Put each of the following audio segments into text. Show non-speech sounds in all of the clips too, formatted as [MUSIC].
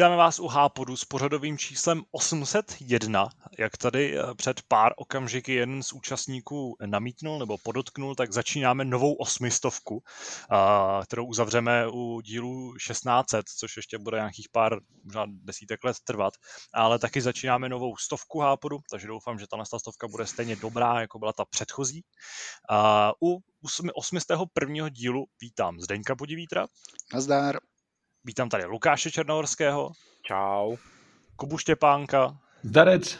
Vítáme vás u Hápodu s pořadovým číslem 801. Jak tady eh, před pár okamžiky jeden z účastníků namítnul nebo podotknul, tak začínáme novou osmistovku, kterou uzavřeme u dílu 1600, což ještě bude nějakých pár, možná desítek let trvat. Ale taky začínáme novou stovku Hápodu, takže doufám, že ta stovka bude stejně dobrá, jako byla ta předchozí. U 801. dílu vítám Zdeňka Podivítra. Nazdár. Vítám tady Lukáše Černohorského. Čau. Kubu Štěpánka. Zdarec.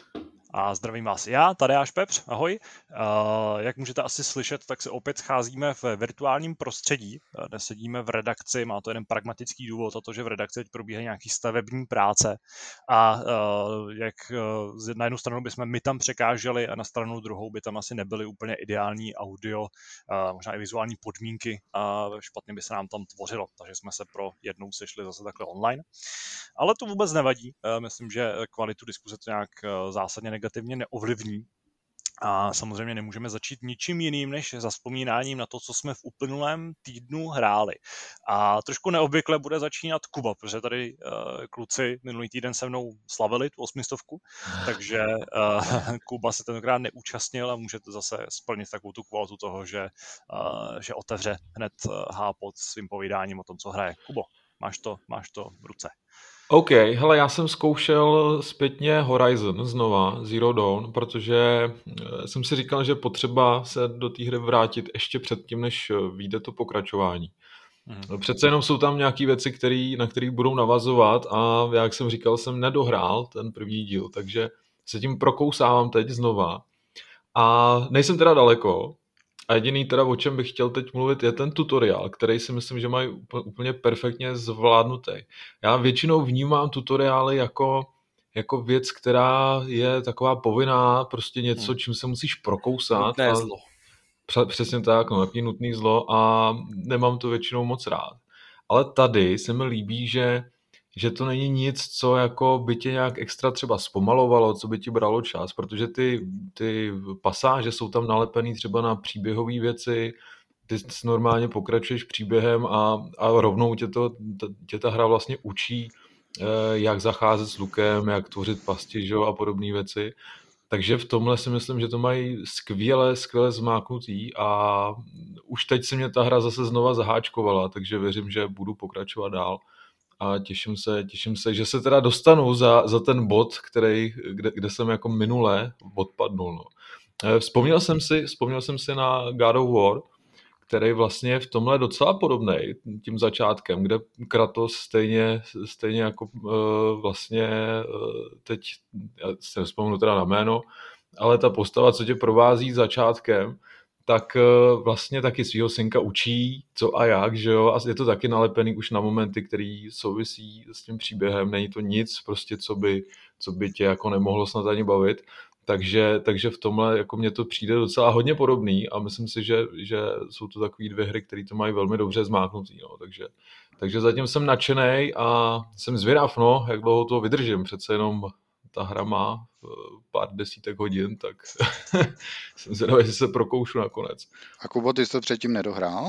A zdravím vás já, Tadeáš Pepř, ahoj. Uh, jak můžete asi slyšet, tak se opět scházíme v virtuálním prostředí. Dnes sedíme v redakci, má to jeden pragmatický důvod, a to, že v redakci teď probíhají nějaký stavební práce a uh, jak na jednu stranu bychom my tam překáželi a na stranu druhou by tam asi nebyly úplně ideální audio, možná i vizuální podmínky a špatně by se nám tam tvořilo, takže jsme se pro jednou sešli zase takhle online. Ale to vůbec nevadí, myslím, že kvalitu diskuze to nějak zásadně negativně neovlivní. A samozřejmě nemůžeme začít ničím jiným, než zaspomínáním na to, co jsme v uplynulém týdnu hráli. A trošku neobvykle bude začínat Kuba, protože tady uh, kluci minulý týden se mnou slavili tu osmistovku, takže uh, [LAUGHS] Kuba se tentokrát neúčastnil a můžete zase splnit takovou tu kvalitu toho, že, uh, že otevře hned H pod svým povídáním o tom, co hraje. Kubo, máš to, máš to v ruce. OK, hele, já jsem zkoušel zpětně Horizon znova, Zero Dawn, protože eh, jsem si říkal, že potřeba se do té hry vrátit ještě předtím, než eh, vyjde to pokračování. Hmm. Přece jenom jsou tam nějaké věci, který, na které budou navazovat a jak jsem říkal, jsem nedohrál ten první díl, takže se tím prokousávám teď znova. A nejsem teda daleko, a jediný teda, o čem bych chtěl teď mluvit, je ten tutoriál, který si myslím, že mají úplně perfektně zvládnutý. Já většinou vnímám tutoriály jako, jako věc, která je taková povinná, prostě něco, hmm. čím se musíš prokousat. Nutné zlo. Přesně tak, no, takový nutný zlo a nemám to většinou moc rád. Ale tady se mi líbí, že že to není nic, co jako by tě nějak extra třeba zpomalovalo, co by ti bralo čas, protože ty, ty pasáže jsou tam nalepený třeba na příběhové věci, ty normálně pokračuješ příběhem a, a rovnou tě, to, tě ta hra vlastně učí, eh, jak zacházet s lukem, jak tvořit pasti že, a podobné věci. Takže v tomhle si myslím, že to mají skvěle, skvěle zmáknutý a už teď se mě ta hra zase znova zaháčkovala, takže věřím, že budu pokračovat dál a těším se, těším se, že se teda dostanu za, za ten bod, který, kde, kde jsem jako minule odpadnul. No. Eh, vzpomněl jsem si, vzpomněl jsem si na God of War, který vlastně je v tomhle docela podobný tím začátkem, kde Kratos stejně, stejně jako uh, vlastně uh, teď, já se teda na jméno, ale ta postava, co tě provází začátkem, tak eh, vlastně taky svého synka učí, co a jak, že jo, a je to taky nalepený už na momenty, který souvisí s tím příběhem, není to nic prostě, co by, co by tě jako nemohlo snad ani bavit, takže, takže v tomhle jako mně to přijde docela hodně podobný a myslím si, že, že jsou to takové dvě hry, které to mají velmi dobře zmáknutý, no, takže, takže zatím jsem nadšený a jsem zvědav, no, jak dlouho to vydržím, přece jenom ta hra má pár desítek hodin, tak [LAUGHS] jsem zvědavý, jestli se prokoušu nakonec. A Kubo, ty jsi to předtím nedohrál?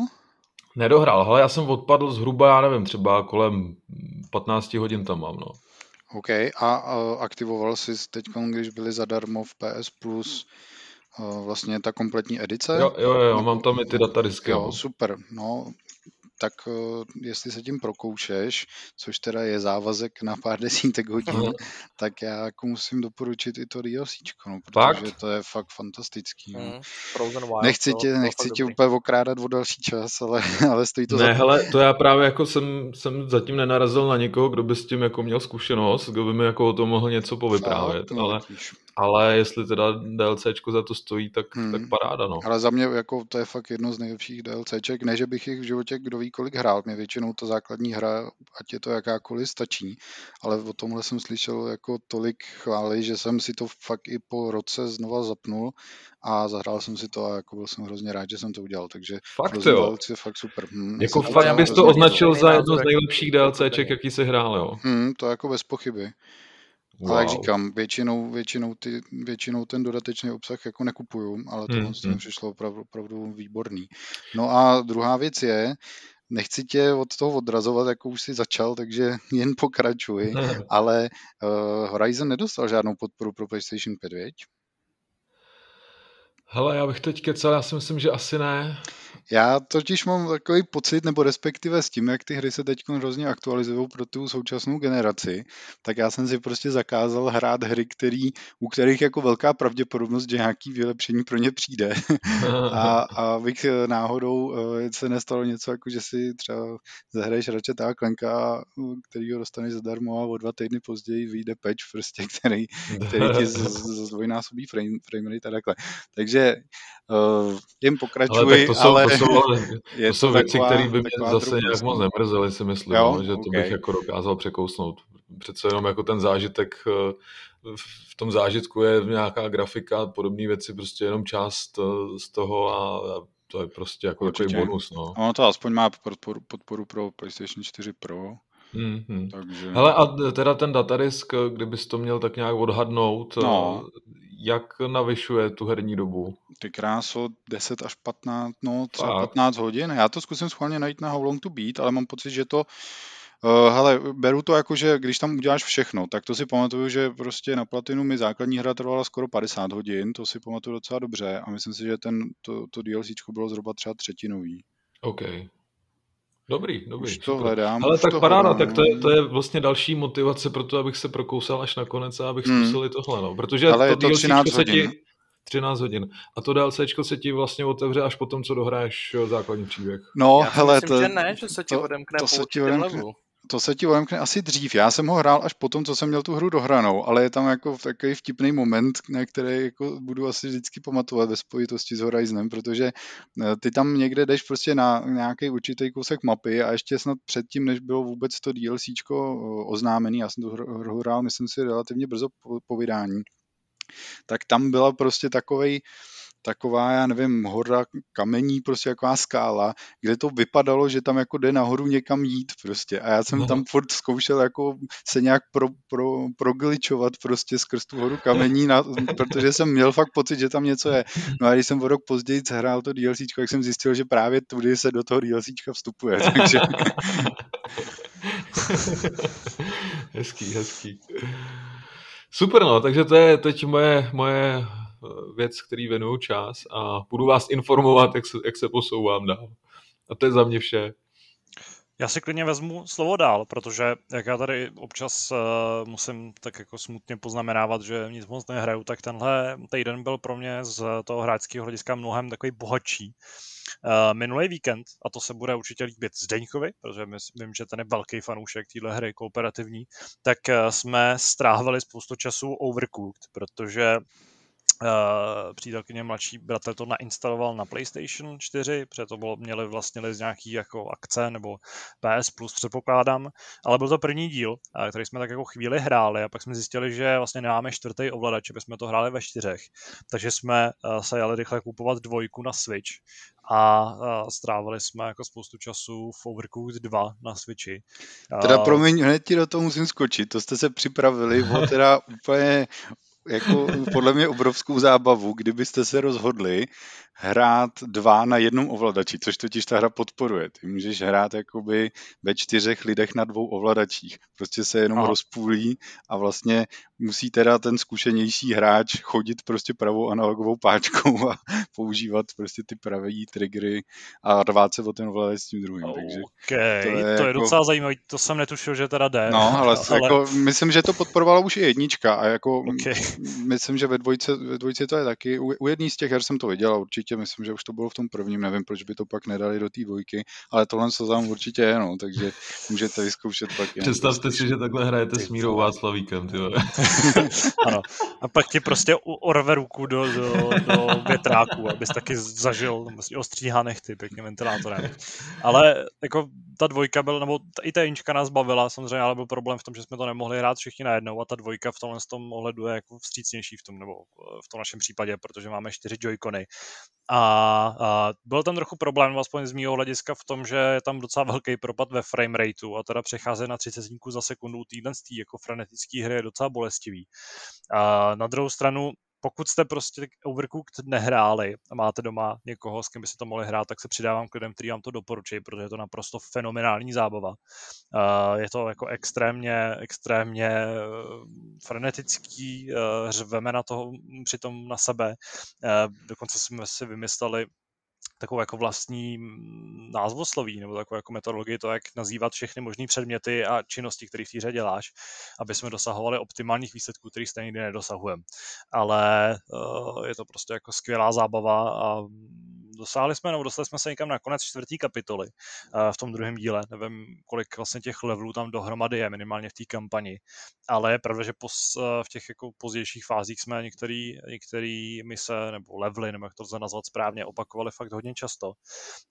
Nedohrál, ale já jsem odpadl zhruba, já nevím, třeba kolem 15 hodin tam mám, no. OK, a, a aktivoval jsi teď, když byli zadarmo v PS Plus eh, vlastně ta kompletní edice? Jo, jo, jo, mám tam i ty datadisky. Jo, super, no, tak uh, jestli se tím prokoušeš, což teda je závazek na pár [LAUGHS] desítek hodin, mm. tak já jako musím doporučit i to DLCčko, no, protože fakt? to je fakt fantastický. Mm. No. nechci tě, nechci tě úplně okrádat o další čas, ale, [LAUGHS] ale stojí to ne, za to. hele, to já právě jako jsem, jsem zatím nenarazil na někoho, kdo by s tím jako měl zkušenost, kdo by mi jako o tom mohl něco povyprávět, fakt, no, ale, ale jestli teda DLCčko za to stojí, tak, hmm. tak paráda, no. Ale za mě jako to je fakt jedno z nejlepších DLCček, ne, že bych jich v životě kdo ví kolik hrál, mě většinou ta základní hra, ať je to jakákoliv, stačí, ale o tomhle jsem slyšel jako tolik chvály, že jsem si to fakt i po roce znova zapnul a zahrál jsem si to a jako byl jsem hrozně rád, že jsem to udělal, takže fakt, jo. je fakt super. Hm, jako fakt bys to označil za jedno z nejlepších DLCček, jaký se hrál, jo. Hm, to jako bez pochyby. Wow. Ale jak říkám, většinou, většinou, ty, většinou ten dodatečný obsah jako nekupuju, ale to hmm, hmm. přišlo opravdu, opravdu výborný. No a druhá věc je, nechci tě od toho odrazovat, jako už si začal, takže [LAUGHS] jen pokračuj, [LAUGHS] ale uh, Horizon nedostal žádnou podporu pro PlayStation 5, věď? Hele, já bych teď kecal, já si myslím, že asi ne. Já totiž mám takový pocit, nebo respektive s tím, jak ty hry se teď hrozně aktualizují pro tu současnou generaci, tak já jsem si prostě zakázal hrát hry, který, u kterých jako velká pravděpodobnost, že nějaký vylepšení pro ně přijde. [LAUGHS] a, a abych eh, náhodou eh, se nestalo něco, jako že si třeba zahraješ Ratchet a Klenka, který ho dostaneš zadarmo a o dva týdny později vyjde patch, prostě, [LAUGHS] který, který ti zdvojnásobí frame, frame rate a takhle. Takže uh, jen pokračuji, ale, to jsou, ale [LAUGHS] jsou, ale, to jsou věci, které by mě zase nějak moc nemrzely, si myslím, jo? No, že okay. to bych jako dokázal překousnout. Přece jenom jako ten zážitek eh, v tom zážitku je nějaká grafika, podobné věci, prostě jenom část eh, z toho a to je prostě jako Určitě. takový bonus. No. Ono to aspoň má podporu, podporu pro PlayStation 4 Pro. Mm-hmm. Takže... Hele, a teda ten datadisk, kdybys to měl tak nějak odhadnout, no jak navyšuje tu herní dobu? Ty kráso, 10 až 15, no třeba tak. 15 hodin. Já to zkusím schválně najít na How Long to Beat, ale mám pocit, že to Uh, hele, beru to jako, že když tam uděláš všechno, tak to si pamatuju, že prostě na platinu mi základní hra trvala skoro 50 hodin, to si pamatuju docela dobře a myslím si, že ten, to, to DLC bylo zhruba třeba třetinový. OK. Dobrý, dobrý. Už to hledám. Ale tak paráda, hledám. tak to je, to je vlastně další motivace pro to, abych se prokousal až nakonec a abych hmm. zkusil i tohle, no. Protože Ale to, to 13 hodin. Se ti, 13 hodin. A to DLCčko se ti vlastně otevře až potom, co dohraješ základní příběh. No, Já hele, myslím, to, že ne, že se ti to, odemkne to se ti odemkne, levelu to se ti odemkne asi dřív. Já jsem ho hrál až potom, co jsem měl tu hru dohranou, ale je tam jako takový vtipný moment, na který jako budu asi vždycky pamatovat ve spojitosti s Horizonem, protože eh, ty tam někde jdeš prostě na nějaký určitý kousek mapy a ještě snad předtím, než bylo vůbec to DLCčko eh, oznámený, já jsem tu hru hrál, myslím si, relativně brzo po, po vydání, tak tam byla prostě takovej taková, já nevím, hora kamení, prostě jaká skála, kde to vypadalo, že tam jako jde nahoru někam jít prostě. A já jsem no. tam furt zkoušel jako se nějak pro, pro, progličovat prostě skrz tu horu kamení, na, protože jsem měl fakt pocit, že tam něco je. No a když jsem o rok později hrál to DLC, tak jsem zjistil, že právě tudy se do toho DLC vstupuje. [LAUGHS] Takže... hezký, hezký. Super, no, takže to je teď moje, moje věc, který věnuju čas a budu vás informovat, jak se, jak se posouvám dál. A to je za mě vše. Já si klidně vezmu slovo dál, protože jak já tady občas uh, musím tak jako smutně poznamenávat, že nic moc nehraju, tak tenhle týden byl pro mě z toho hráčského hlediska mnohem takový bohatší. Uh, minulý víkend, a to se bude určitě líbit Zdeňkovi, protože vím, že ten je velký fanoušek téhle hry kooperativní, tak uh, jsme strávili spoustu času Overcooked, protože Uh, přítelkyně mladší bratr to nainstaloval na PlayStation 4, protože to bylo, měli vlastně z nějaký jako akce nebo PS Plus předpokládám, ale byl to první díl, který jsme tak jako chvíli hráli a pak jsme zjistili, že vlastně nemáme čtvrtý ovladač, aby jsme to hráli ve čtyřech, takže jsme uh, se jeli rychle kupovat dvojku na Switch a strávili jsme jako spoustu času v Overcooked 2 na Switchi. Teda promiň, hned ti do toho musím skočit, to jste se připravili o teda [LAUGHS] úplně jako podle mě obrovskou zábavu, kdybyste se rozhodli hrát dva na jednom ovladači, což totiž ta hra podporuje. Ty můžeš hrát jakoby ve čtyřech lidech na dvou ovladačích. Prostě se jenom Aha. rozpůlí a vlastně musí teda ten zkušenější hráč chodit prostě pravou analogovou páčkou a [LAUGHS] používat prostě ty pravé triggery a rvát se o ten ovladač s tím druhým. Takže okay. to je, to je jako... docela zajímavý, to jsem netušil, že teda jde. No, ale, [LAUGHS] ale... Jako, myslím, že to podporovala už i jednička a jako okay. Myslím, že ve dvojce, ve dvojce to je taky. U, u jedné z těch her jsem to viděl určitě určitě, myslím, že už to bylo v tom prvním, nevím, proč by to pak nedali do té dvojky, ale tohle se tam určitě je, no, takže můžete vyzkoušet pak. Představte si, že takhle hrajete s Mírou Václavíkem, ty [LAUGHS] Ano. A pak ti prostě orve ruku do, do, do větráku, abys taky zažil vlastně ostříhá nechty pěkně ventilátorem. Ale jako ta dvojka byla, nebo i ta Inčka nás bavila samozřejmě, ale byl problém v tom, že jsme to nemohli hrát všichni najednou a ta dvojka v tomhle tom ohledu je jako vstřícnější v tom, nebo v tom našem případě, protože máme čtyři joycony a, a byl tam trochu problém, aspoň z mého hlediska, v tom, že je tam docela velký propad ve frame rateu a teda přecházet na 30 za sekundu týden z jako frenetický hry je docela bolestivý. A na druhou stranu pokud jste prostě Overcooked nehráli a máte doma někoho, s kým by se to mohli hrát, tak se přidávám k lidem, který vám to doporučuji, protože je to naprosto fenomenální zábava. Uh, je to jako extrémně, extrémně uh, frenetický, uh, řveme na toho přitom na sebe. Dokonce jsme si vymysleli takovou jako vlastní mm, názvosloví nebo takovou jako metodologii to, jak nazývat všechny možné předměty a činnosti, které v té děláš, aby jsme dosahovali optimálních výsledků, kterých stejně nikdy nedosahujeme. Ale uh, je to prostě jako skvělá zábava a dosáhli jsme, nebo dostali jsme se někam na konec čtvrtý kapitoly uh, v tom druhém díle. Nevím, kolik vlastně těch levelů tam dohromady je, minimálně v té kampani. Ale je pravda, že pos, uh, v těch jako pozdějších fázích jsme některý, některý mise nebo levely, nebo jak to nazvat správně, opakovali fakt hodně často.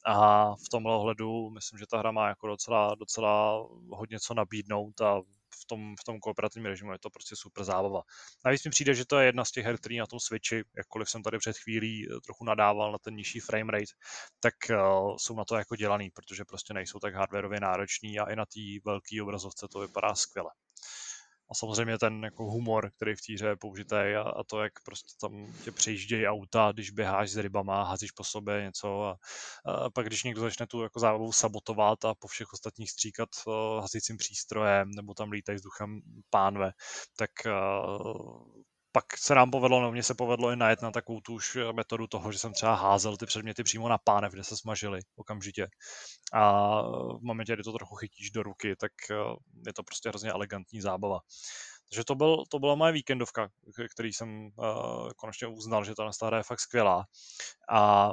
A v tomhle ohledu myslím, že ta hra má jako docela, docela hodně co nabídnout a v tom, v tom kooperativním režimu je to prostě super zábava. Navíc mi přijde, že to je jedna z těch her, který na tom Switchi, jakkoliv jsem tady před chvílí eh, trochu nadával na ten nižší frame rate, tak uh, jsou na to jako dělaný, protože prostě nejsou tak hardwareově nároční a i na té velké obrazovce to vypadá skvěle a samozřejmě ten jako humor, který v týře je použitý a, a to, jak prostě tam tě přejíždějí auta, když běháš s rybama, házíš po sobě něco a, a pak když někdo začne tu jako zábavu sabotovat a po všech ostatních stříkat uh, přístrojem nebo tam lítají vzduchem pánve, tak uh, pak se nám povedlo, no mně se povedlo i najet na takovou tu už metodu toho, že jsem třeba házel ty předměty přímo na pánev, kde se smažili okamžitě. A v momentě, kdy to trochu chytíš do ruky, tak eh, je to prostě hrozně elegantní zábava. Takže to, byl, to byla moje víkendovka, který jsem uh, konečně uznal, že ta hra je fakt skvělá. A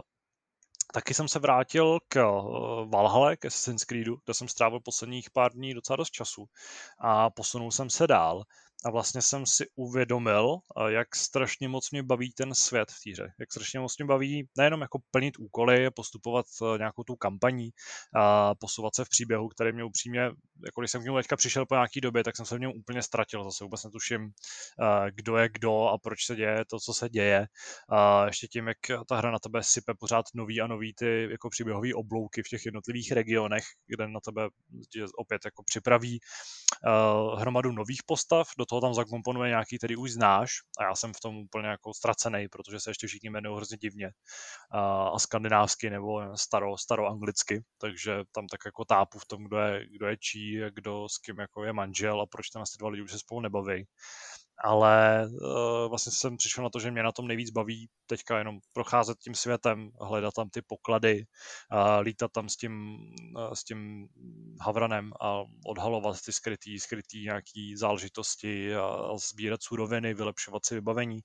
Taky jsem se vrátil k uh, Valhalla, k Assassin's Creedu, kde jsem strávil posledních pár dní docela dost času a posunul jsem se dál a vlastně jsem si uvědomil, jak strašně moc mě baví ten svět v týře. Jak strašně moc mě baví nejenom jako plnit úkoly, postupovat e, nějakou tu kampaní, a posouvat se v příběhu, který mě upřímně, jako když jsem k němu teďka přišel po nějaký době, tak jsem se v něm úplně ztratil. Zase vůbec netuším, e, kdo je kdo a proč se děje to, co se děje. A ještě tím, jak ta hra na tebe sype pořád nový a nový ty jako příběhové oblouky v těch jednotlivých regionech, kde na tebe opět jako připraví uh, hromadu nových postav, do toho tam zakomponuje nějaký, který už znáš a já jsem v tom úplně jako ztracený, protože se ještě všichni jmenují hrozně divně. Uh, a skandinávsky nebo staro, staroanglicky, takže tam tak jako tápu v tom, kdo je, kdo je čí, kdo s kým jako je manžel a proč ten asi dva lidi už se spolu nebaví ale uh, vlastně jsem přišel na to, že mě na tom nejvíc baví teďka jenom procházet tím světem, hledat tam ty poklady, uh, lítat tam s tím, uh, s tím havranem a odhalovat ty skrytý, skrytý nějaký záležitosti a, a sbírat suroviny, vylepšovat si vybavení.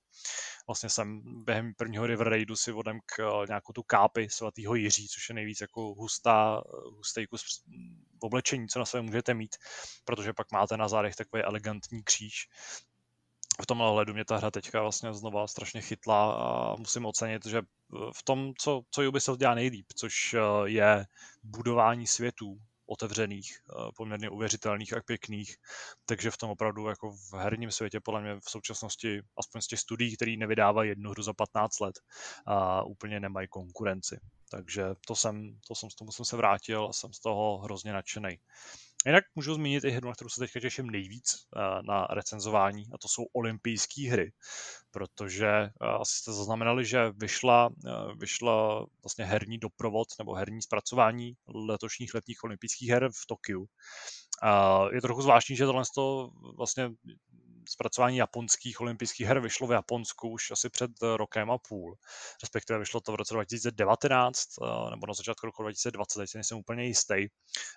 Vlastně jsem během prvního River Raidu si vodem k uh, nějakou tu kápy svatého Jiří, což je nejvíc jako hustá, hustý kus oblečení, co na sebe můžete mít, protože pak máte na zádech takový elegantní kříž v tomhle hledu mě ta hra teďka vlastně znova strašně chytla a musím ocenit, že v tom, co, co Ubisoft dělá nejlíp, což eh, je budování světů otevřených, eh, poměrně uvěřitelných a pěkných, takže v tom opravdu jako v herním světě podle mě v současnosti, aspoň z těch studií, který nevydávají jednu hru za 15 let, a úplně nemají konkurenci. Takže to jsem, to jsem, tomu jsem se vrátil a jsem z toho hrozně nadšený. Jinak můžu zmínit i hru, na kterou se teďka těším nejvíc eh, na recenzování, a to jsou olympijské hry, protože eh, asi jste zaznamenali, že vyšla, eh, vyšla vlastně herní doprovod nebo herní zpracování letošních letních olympijských her v Tokiu. Je trochu zvláštní, že tohle vlastně zpracování japonských olympijských her vyšlo v Japonsku už asi před rokem a půl. Respektive vyšlo to v roce 2019 eh, nebo na začátku roku 2020, teď nejsem úplně jistý.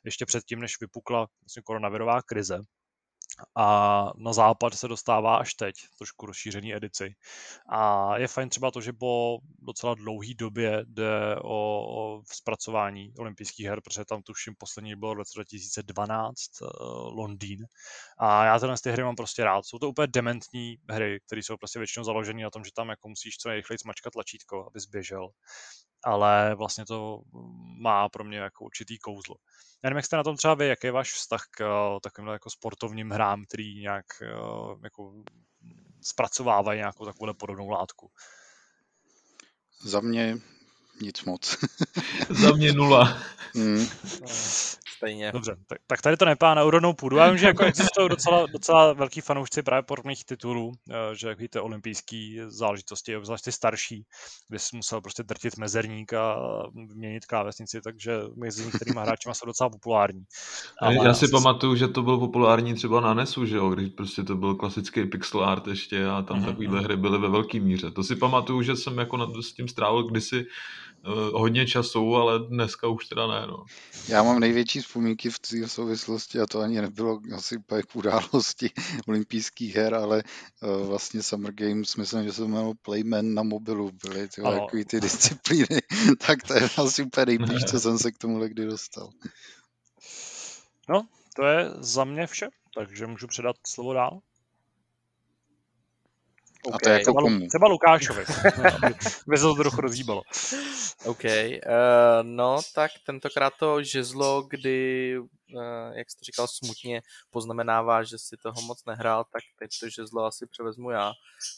Ještě předtím, než vypukla vlastně koronavirová krize a na západ se dostává až teď, trošku rozšířený edici. A je fajn třeba to, že po docela dlouhý době jde o, o zpracování olympijských her, protože tam tuším poslední bylo v roce 2012 uh, Londýn. A já tyhle ty hry mám prostě rád. Jsou to úplně dementní hry, které jsou prostě většinou založené na tom, že tam jako musíš co nejrychleji zmačkat tlačítko, aby zběžel. Ale vlastně to má pro mě jako určitý kouzlo. Já nevím, jak jste na tom třeba vy, jaký je váš vztah k uh, takovým jako sportovním hrám, který nějak uh, jako zpracovávají nějakou takovou podobnou látku? Za mě nic moc. [LAUGHS] Za mě nula. Hmm. stejně. Dobře, tak, tak tady to nepá na úrodnou půdu. Já vím, že jako existují docela, docela velký fanoušci právě podobných titulů, eh, že jak víte, olympijský záležitosti, obzvlášť ty starší, kde jsi musel prostě drtit mezerník a měnit klávesnici, takže mezi některými hráči jsou docela populární. Ale já si pamatuju, že to bylo populární třeba na NESu, že jo, když prostě to byl klasický pixel art ještě a tam mm-hmm. takovýhle hry byly ve velké míře. To si pamatuju, že jsem jako nad, s tím strávil kdysi uh, hodně času, ale dneska už teda ne, no. Já mám největší vzpomínky v té souvislosti a to ani nebylo asi úplně k události [LAUGHS] olympijských her, ale uh, vlastně Summer Games, myslím, že se jmenovalo Playman na mobilu, byly ty takový ty disciplíny, [LAUGHS] tak to je asi úplně nejblíž, co jsem se k tomu kdy dostal. No, to je za mě vše, takže můžu předat slovo dál. Okay. A to je jako třeba, komu? třeba Lukášovi, [LAUGHS] se to trochu rozhýbalo. OK, uh, no tak tentokrát to žezlo, kdy, uh, jak jsi to říkal, smutně poznamenává, že si toho moc nehrál, tak teď to žezlo asi převezmu já,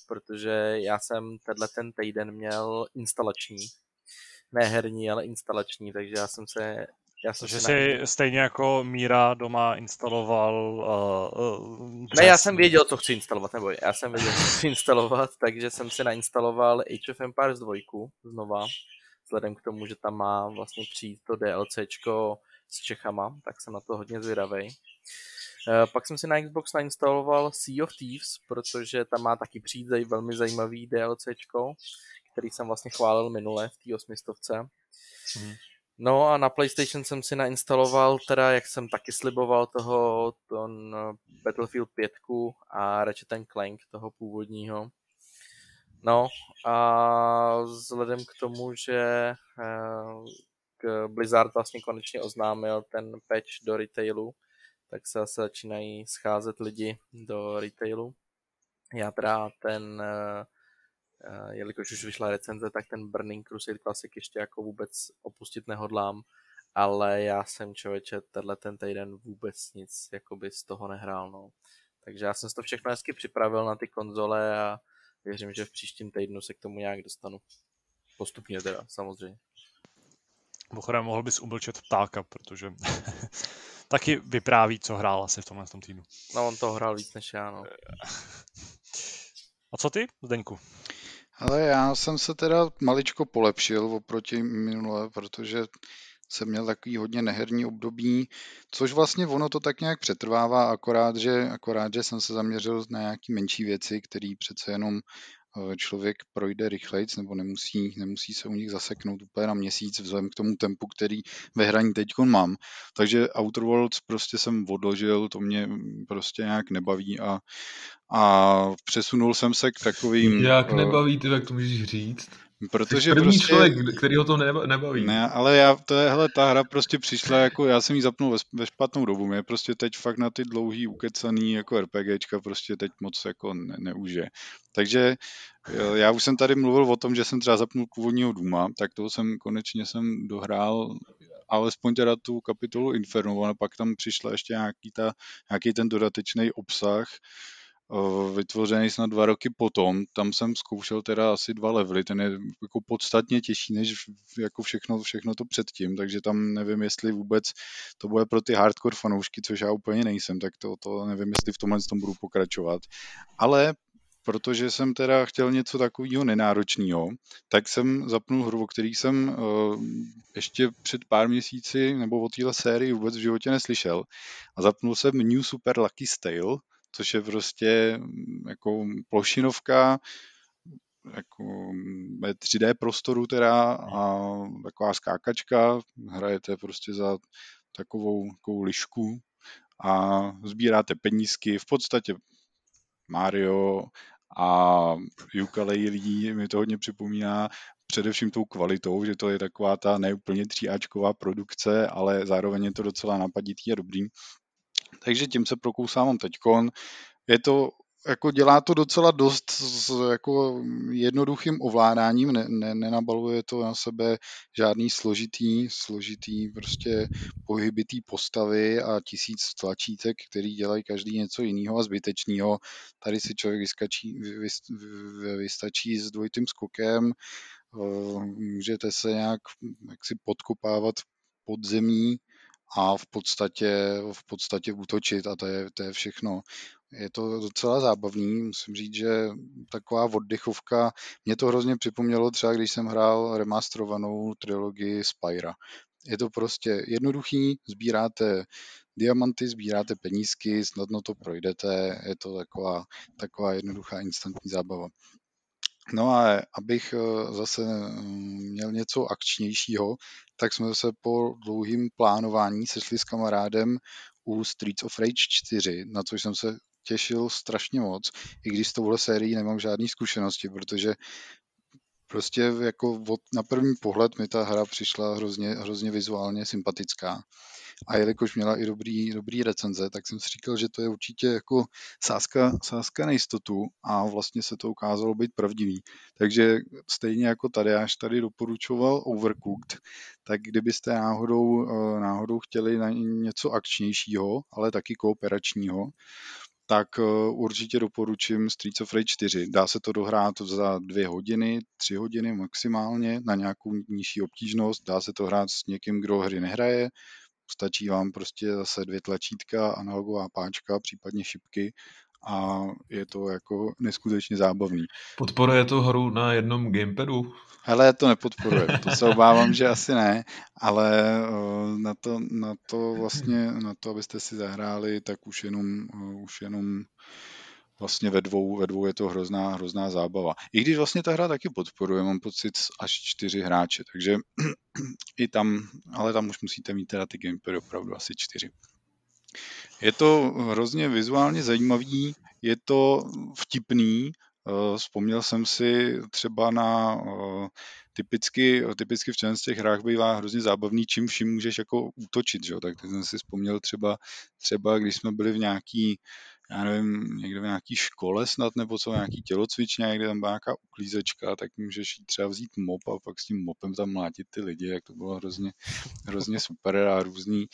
protože já jsem tenhle ten týden měl instalační, ne herní, ale instalační, takže já jsem se já jsem že si stejně jako Míra doma instaloval uh, uh, Ne, já jsem věděl, co chci instalovat, nebo já jsem věděl, co chci instalovat, takže jsem si nainstaloval Age of Empires 2 znova, vzhledem k tomu, že tam má vlastně přijít to DLCčko s Čechama, tak jsem na to hodně zvědavej. Uh, pak jsem si na Xbox nainstaloval Sea of Thieves, protože tam má taky přijít velmi zajímavý DLCčko, který jsem vlastně chválil minule v té osmistovce. Mm. No a na PlayStation jsem si nainstaloval, teda jak jsem taky sliboval toho ton Battlefield 5 a Ratchet Clank toho původního. No a vzhledem k tomu, že eh, k Blizzard vlastně konečně oznámil ten patch do retailu, tak se zase začínají scházet lidi do retailu. Já teda ten eh, Eh, jelikož už vyšla recenze, tak ten Burning Crusade Classic ještě jako vůbec opustit nehodlám, ale já jsem člověče tenhle ten týden vůbec nic jakoby z toho nehrál, no. Takže já jsem si to všechno hezky připravil na ty konzole a věřím, že v příštím týdnu se k tomu nějak dostanu. Postupně teda, samozřejmě. Mimochodem mohl bys umlčet ptáka, protože [LAUGHS] taky vypráví, co hrál asi v tomhle tom týdnu. No on to hrál víc než já, no. A co ty, Zdeňku? Ale já jsem se teda maličko polepšil oproti minule, protože jsem měl takový hodně neherní období, což vlastně ono to tak nějak přetrvává, akorát, že, akorát, že jsem se zaměřil na nějaké menší věci, které přece jenom člověk projde rychleji, nebo nemusí, nemusí se u nich zaseknout úplně na měsíc vzhledem k tomu tempu, který ve hraní teď mám. Takže Outer Worlds prostě jsem odložil, to mě prostě nějak nebaví a, a přesunul jsem se k takovým... Jak uh, nebaví, ty, jak to můžeš říct? Protože první prostě, člověk, který ho to nebaví. Ne, ale já, to je, hele, ta hra prostě přišla, jako já jsem ji zapnul ve, ve špatnou dobu, mě prostě teď fakt na ty dlouhý ukecaný jako RPGčka prostě teď moc jako ne, neuže. Takže já už jsem tady mluvil o tom, že jsem třeba zapnul původního Duma, tak toho jsem konečně jsem dohrál alespoň teda tu kapitolu Inferno, a pak tam přišla ještě nějaký, ta, nějaký ten dodatečný obsah, vytvořený snad dva roky potom. Tam jsem zkoušel teda asi dva levely, ten je jako podstatně těžší než jako všechno, všechno to předtím, takže tam nevím, jestli vůbec to bude pro ty hardcore fanoušky, což já úplně nejsem, tak to, to nevím, jestli v tomhle tom budu pokračovat. Ale protože jsem teda chtěl něco takového nenáročného, tak jsem zapnul hru, o který jsem uh, ještě před pár měsíci nebo o téhle sérii vůbec v životě neslyšel. A zapnul jsem New Super Lucky Stale, což je prostě mm, jako plošinovka, jako ve 3D prostoru teda a taková skákačka, hrajete prostě za takovou, takovou lišku a sbíráte penízky, v podstatě Mario a ukulele mi to hodně připomíná především tou kvalitou, že to je taková ta neúplně tříáčková produkce, ale zároveň je to docela napaditý a dobrý. Takže tím se prokousávám teďkon. Je to jako dělá to docela dost s jako jednoduchým ovládáním, ne, ne, nenabaluje to na sebe žádný složitý, složitý prostě pohybitý postavy a tisíc tlačítek, který dělají každý něco jiného a zbytečného. Tady si člověk vyskačí, vy, vy, vy, vystačí s dvojitým skokem, můžete se nějak jak si podkopávat pod zemí a v podstatě, v podstatě útočit a to je, to je všechno. Je to docela zábavný, musím říct, že taková oddechovka, mě to hrozně připomnělo třeba, když jsem hrál remasterovanou trilogii Spyra. Je to prostě jednoduchý, sbíráte diamanty, sbíráte penízky, snadno to projdete, je to taková, taková jednoduchá instantní zábava. No a abych eh, zase mm, měl něco akčnějšího, tak jsme se po dlouhým plánování sešli s kamarádem u Streets of Rage 4, na což jsem se těšil strašně moc, i když s touhle sérií nemám žádné zkušenosti, protože prostě jako od, na první pohled mi ta hra přišla hrozně, hrozně vizuálně sympatická. A jelikož měla i dobrý, dobrý recenze, tak jsem si říkal, že to je určitě jako sázka, sázka na jistotu a vlastně se to ukázalo být pravdivý. Takže stejně jako tady, až tady doporučoval Overcooked, tak kdybyste náhodou, eh, náhodou chtěli na něco akčnějšího, ale taky kooperačního, tak eh, určitě doporučím Streets of Rage 4. Dá se to dohrát za dvě hodiny, tři hodiny maximálně na nějakou nižší obtížnost. Dá se to hrát s někým, kdo hry nehraje. Stačí vám prostě zase dvě tlačítka, analogová páčka, případně šipky a je to jako neskutečně zábavný. Podporuje to hru na jednom gamepadu? Hele, to nepodporuje, to se obávám, že asi ne, ale eh, na to, na to vlastně, na to, abyste si zahráli, tak už jenom, eh, už jenom vlastně ve dvou, ve dvou je to hrozná, hrozná zábava. I když vlastně ta hra taky podporuje, mám pocit až čtyři hráče, takže [CLEARS THROAT] i tam, ale tam už musíte mít teda ty gamepady opravdu asi čtyři. Je to hrozně vizuálně zajímavý, je to vtipný, eh, vzpomněl jsem si třeba na eh, typicky, typicky v těch hrách bývá hrozně zábavný, čím vším můžeš jako útočit, že? tak jsem si vzpomněl třeba, třeba když jsme byli v nějaký já nevím, někde v nějaký škole snad, nebo co, nějaký tělocvičně, někde tam byla nějaká uklízečka, tak můžeš jít třeba vzít mop a pak s tím mopem tam mlátit ty lidi, jak to bylo hrozně, hrozně super a různý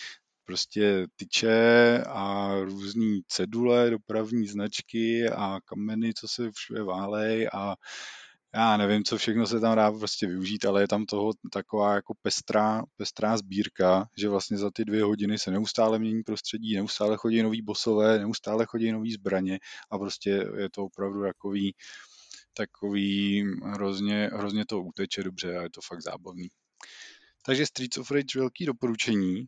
prostě tyče a různý cedule, dopravní značky a kameny, co se všude válej a já nevím, co všechno se tam dá prostě využít, ale je tam toho taková jako pestrá, pestrá sbírka, že vlastně za ty dvě hodiny se neustále mění prostředí, neustále chodí nový bosové, neustále chodí nový zbraně a prostě je to opravdu takový, takový hrozně, hrozně to uteče dobře a je to fakt zábavný. Takže Streets of Rage velký doporučení.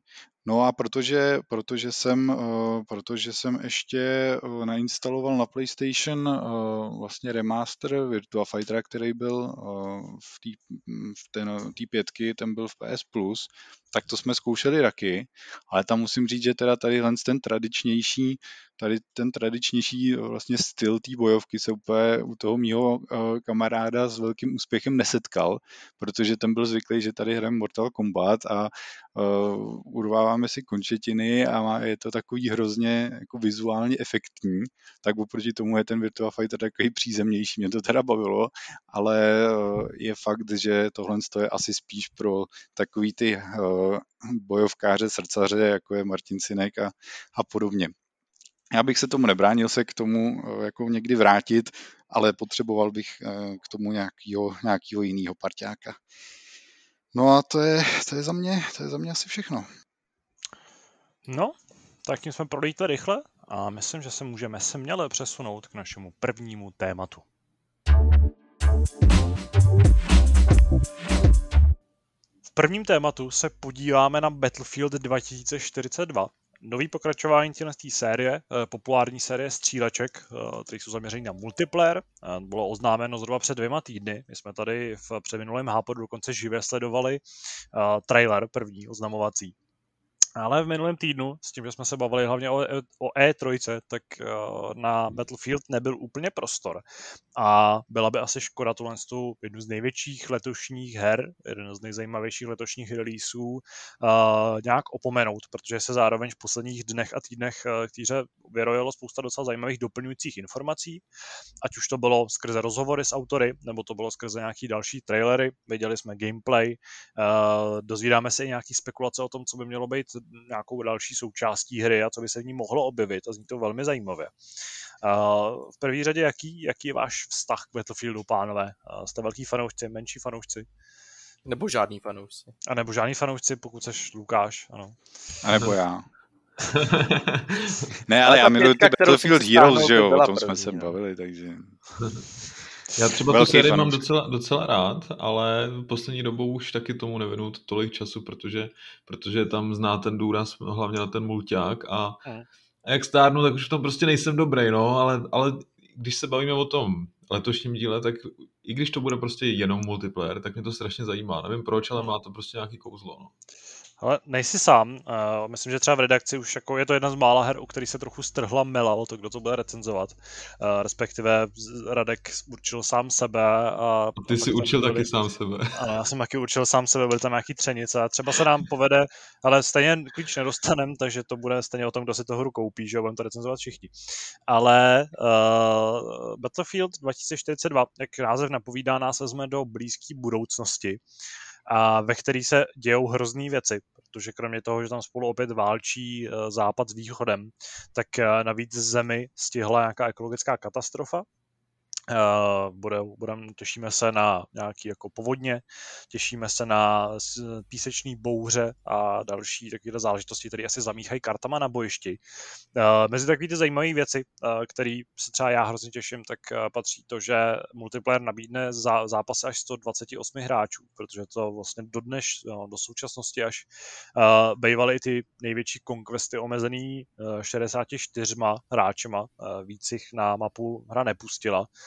No a protože, protože, jsem, eh, protože jsem ještě eh, nainstaloval na PlayStation eh, vlastně remaster Virtua Fighter, který byl v té v ten, pětky, ten byl v PS Plus, tak to jsme zkoušeli taky, ale tam musím říct, že teda tady ten tradičnější tady ten tradičnější vlastně styl té bojovky se úplně u toho mýho kamaráda s velkým úspěchem nesetkal, protože ten byl zvyklý, že tady hrajeme Mortal Kombat a uh, urváváme si končetiny a je to takový hrozně jako vizuálně efektní, tak oproti tomu je ten Virtua Fighter takový přízemnější. Mě to teda bavilo, ale uh, je fakt, že tohle je asi spíš pro takový ty uh, bojovkáře, srdcaře, jako je Martin Sinek a, a podobně. Já bych se tomu nebránil se k tomu eh, jako někdy vrátit, ale potřeboval bych eh, k tomu nějakýho, nějakýho jiného parťáka. No a to je, to je, za mě, to je za mě asi všechno. No, tak tím jsme prolítli rychle a myslím, že se můžeme směle přesunout k našemu prvnímu tématu. V prvním tématu se podíváme na Battlefield 2042, nový pokračování té série, eh, populární série stříleček, eh, které jsou zaměřené na multiplayer. Eh, bylo oznámeno zhruba před dvěma týdny. My jsme tady v předminulém hápodu dokonce živě sledovali trailer první oznamovací. Ale v minulém týdnu, s tím, že jsme se bavili hlavně o, o E3, tak uh, na Battlefield nebyl úplně prostor. A byla by asi škoda tuhle tu jednu z největších letošních her, jeden z nejzajímavějších letošních releaseů, uh, nějak opomenout, protože se zároveň v posledních dnech a týdnech uh, týře vyrojilo spousta docela zajímavých doplňujících informací, ať už to bylo skrze rozhovory s autory, nebo to bylo skrze nějaký další trailery, viděli jsme gameplay, dozvídáme se i nějaký spekulace o tom, co by mělo být nějakou další součástí hry a co by se v ní mohlo objevit a zní to velmi zajímavě. Uh, v první řadě, jaký, jaký je váš vztah k Battlefieldu, pánové? Uh, jste velký fanoušci, menší fanoušci? Nebo žádný fanoušci. A nebo žádný fanoušci, pokud seš Lukáš, ano. A nebo já. [LAUGHS] ne, ale, ale já miluji ty Battlefield Heroes, že jo, o tom jsme se no. bavili, takže... [LAUGHS] Já třeba Velký tu sérii mám docela, docela rád, ale v poslední dobou už taky tomu nevinu tolik času, protože, protože tam zná ten důraz hlavně na ten mulťák a, hmm. a jak stárnu, tak už v tom prostě nejsem dobrý, no, ale, ale když se bavíme o tom letošním díle, tak i když to bude prostě jenom multiplayer, tak mě to strašně zajímá. Nevím proč, ale má to prostě nějaký kouzlo. No. Ale nejsi sám. Uh, myslím, že třeba v redakci už jako je to jedna z mála her, u který se trochu strhla mela o to, kdo to bude recenzovat. Uh, respektive Radek určil sám sebe. A, ty jsi určil byli... taky sám sebe. [LAUGHS] Ano, já jsem taky určil sám sebe, byly tam nějaký třenice a třeba se nám povede, ale stejně klíč nedostanem, takže to bude stejně o tom, kdo si to hru koupí, že budeme to recenzovat všichni. Ale uh, Battlefield 2042, jak název napovídá, nás vezme do blízké budoucnosti a ve který se dějou hrozný věci, protože kromě toho, že tam spolu opět válčí eh, západ s východem, tak eh, navíc zemi stihla nějaká ekologická katastrofa, bude, budem, těšíme se na nějaké jako povodně, těšíme se na písečný bouře a další takové záležitosti, které asi zamíchají kartama na bojišti. Uh, mezi takové ty zajímavé věci, uh, které se třeba já hrozně těším, tak patří to, že multiplayer nabídne zápasy až 128 hráčů, protože to vlastně do dneš, no, do současnosti až bývaly ty největší konkvesty omezený uh, 64 hráčema, víc jich na mapu hra nepustila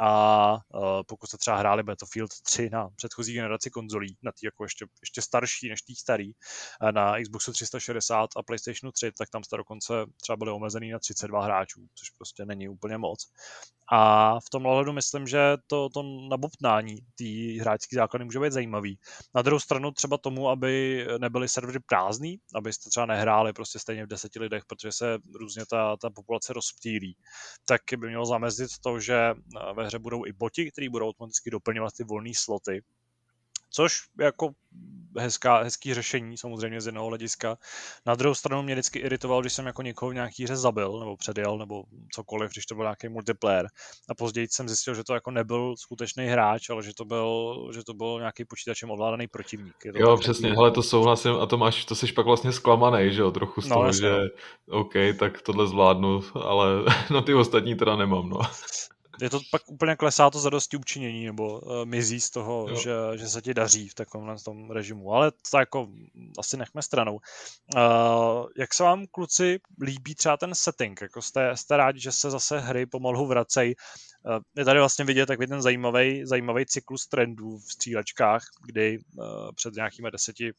a uh, pokud se třeba hráli Battlefield 3 na předchozí generaci konzolí, na ty jako ještě, ještě starší než tý starý, na Xboxu 360 a PlayStationu 3, tak tam jste dokonce třeba byli omezený na 32 hráčů, což prostě není úplně moc. A v tom ohledu myslím, že to, to nabobtnání té hráčské základny může být zajímavý. Na druhou stranu třeba tomu, aby nebyly servery prázdný, abyste třeba nehráli prostě stejně v deseti lidech, protože se různě ta, ta populace rozptýlí, tak by mělo zamezit to, že ve hře budou i boti, kteří budou automaticky doplňovat ty volné sloty, což jako hezká, hezký řešení samozřejmě z jednoho hlediska. Na druhou stranu mě vždycky iritoval, když jsem jako někoho v nějaký hře zabil nebo předjel nebo cokoliv, když to byl nějaký multiplayer. A později jsem zjistil, že to jako nebyl skutečný hráč, ale že to byl, že to byl nějaký počítačem ovládaný protivník. Je to jo, přesně, ale to souhlasím a to máš, to jsi pak vlastně zklamaný, že jo, trochu z no, toho, že no. OK, tak tohle zvládnu, ale [LAUGHS] no ty ostatní teda nemám, no je to pak úplně klesá to zadosti učinění, nebo uh, mizí z toho, že, že se ti daří v takovém tom režimu. Ale to jako asi nechme stranou. Uh, jak se vám, kluci, líbí třeba ten setting? Jako jste, jste rádi, že se zase hry pomalu vracejí? Uh, je tady vlastně vidět takový ten zajímavý, zajímavý cyklus trendů v střílečkách, kdy uh, před nějakými 10-15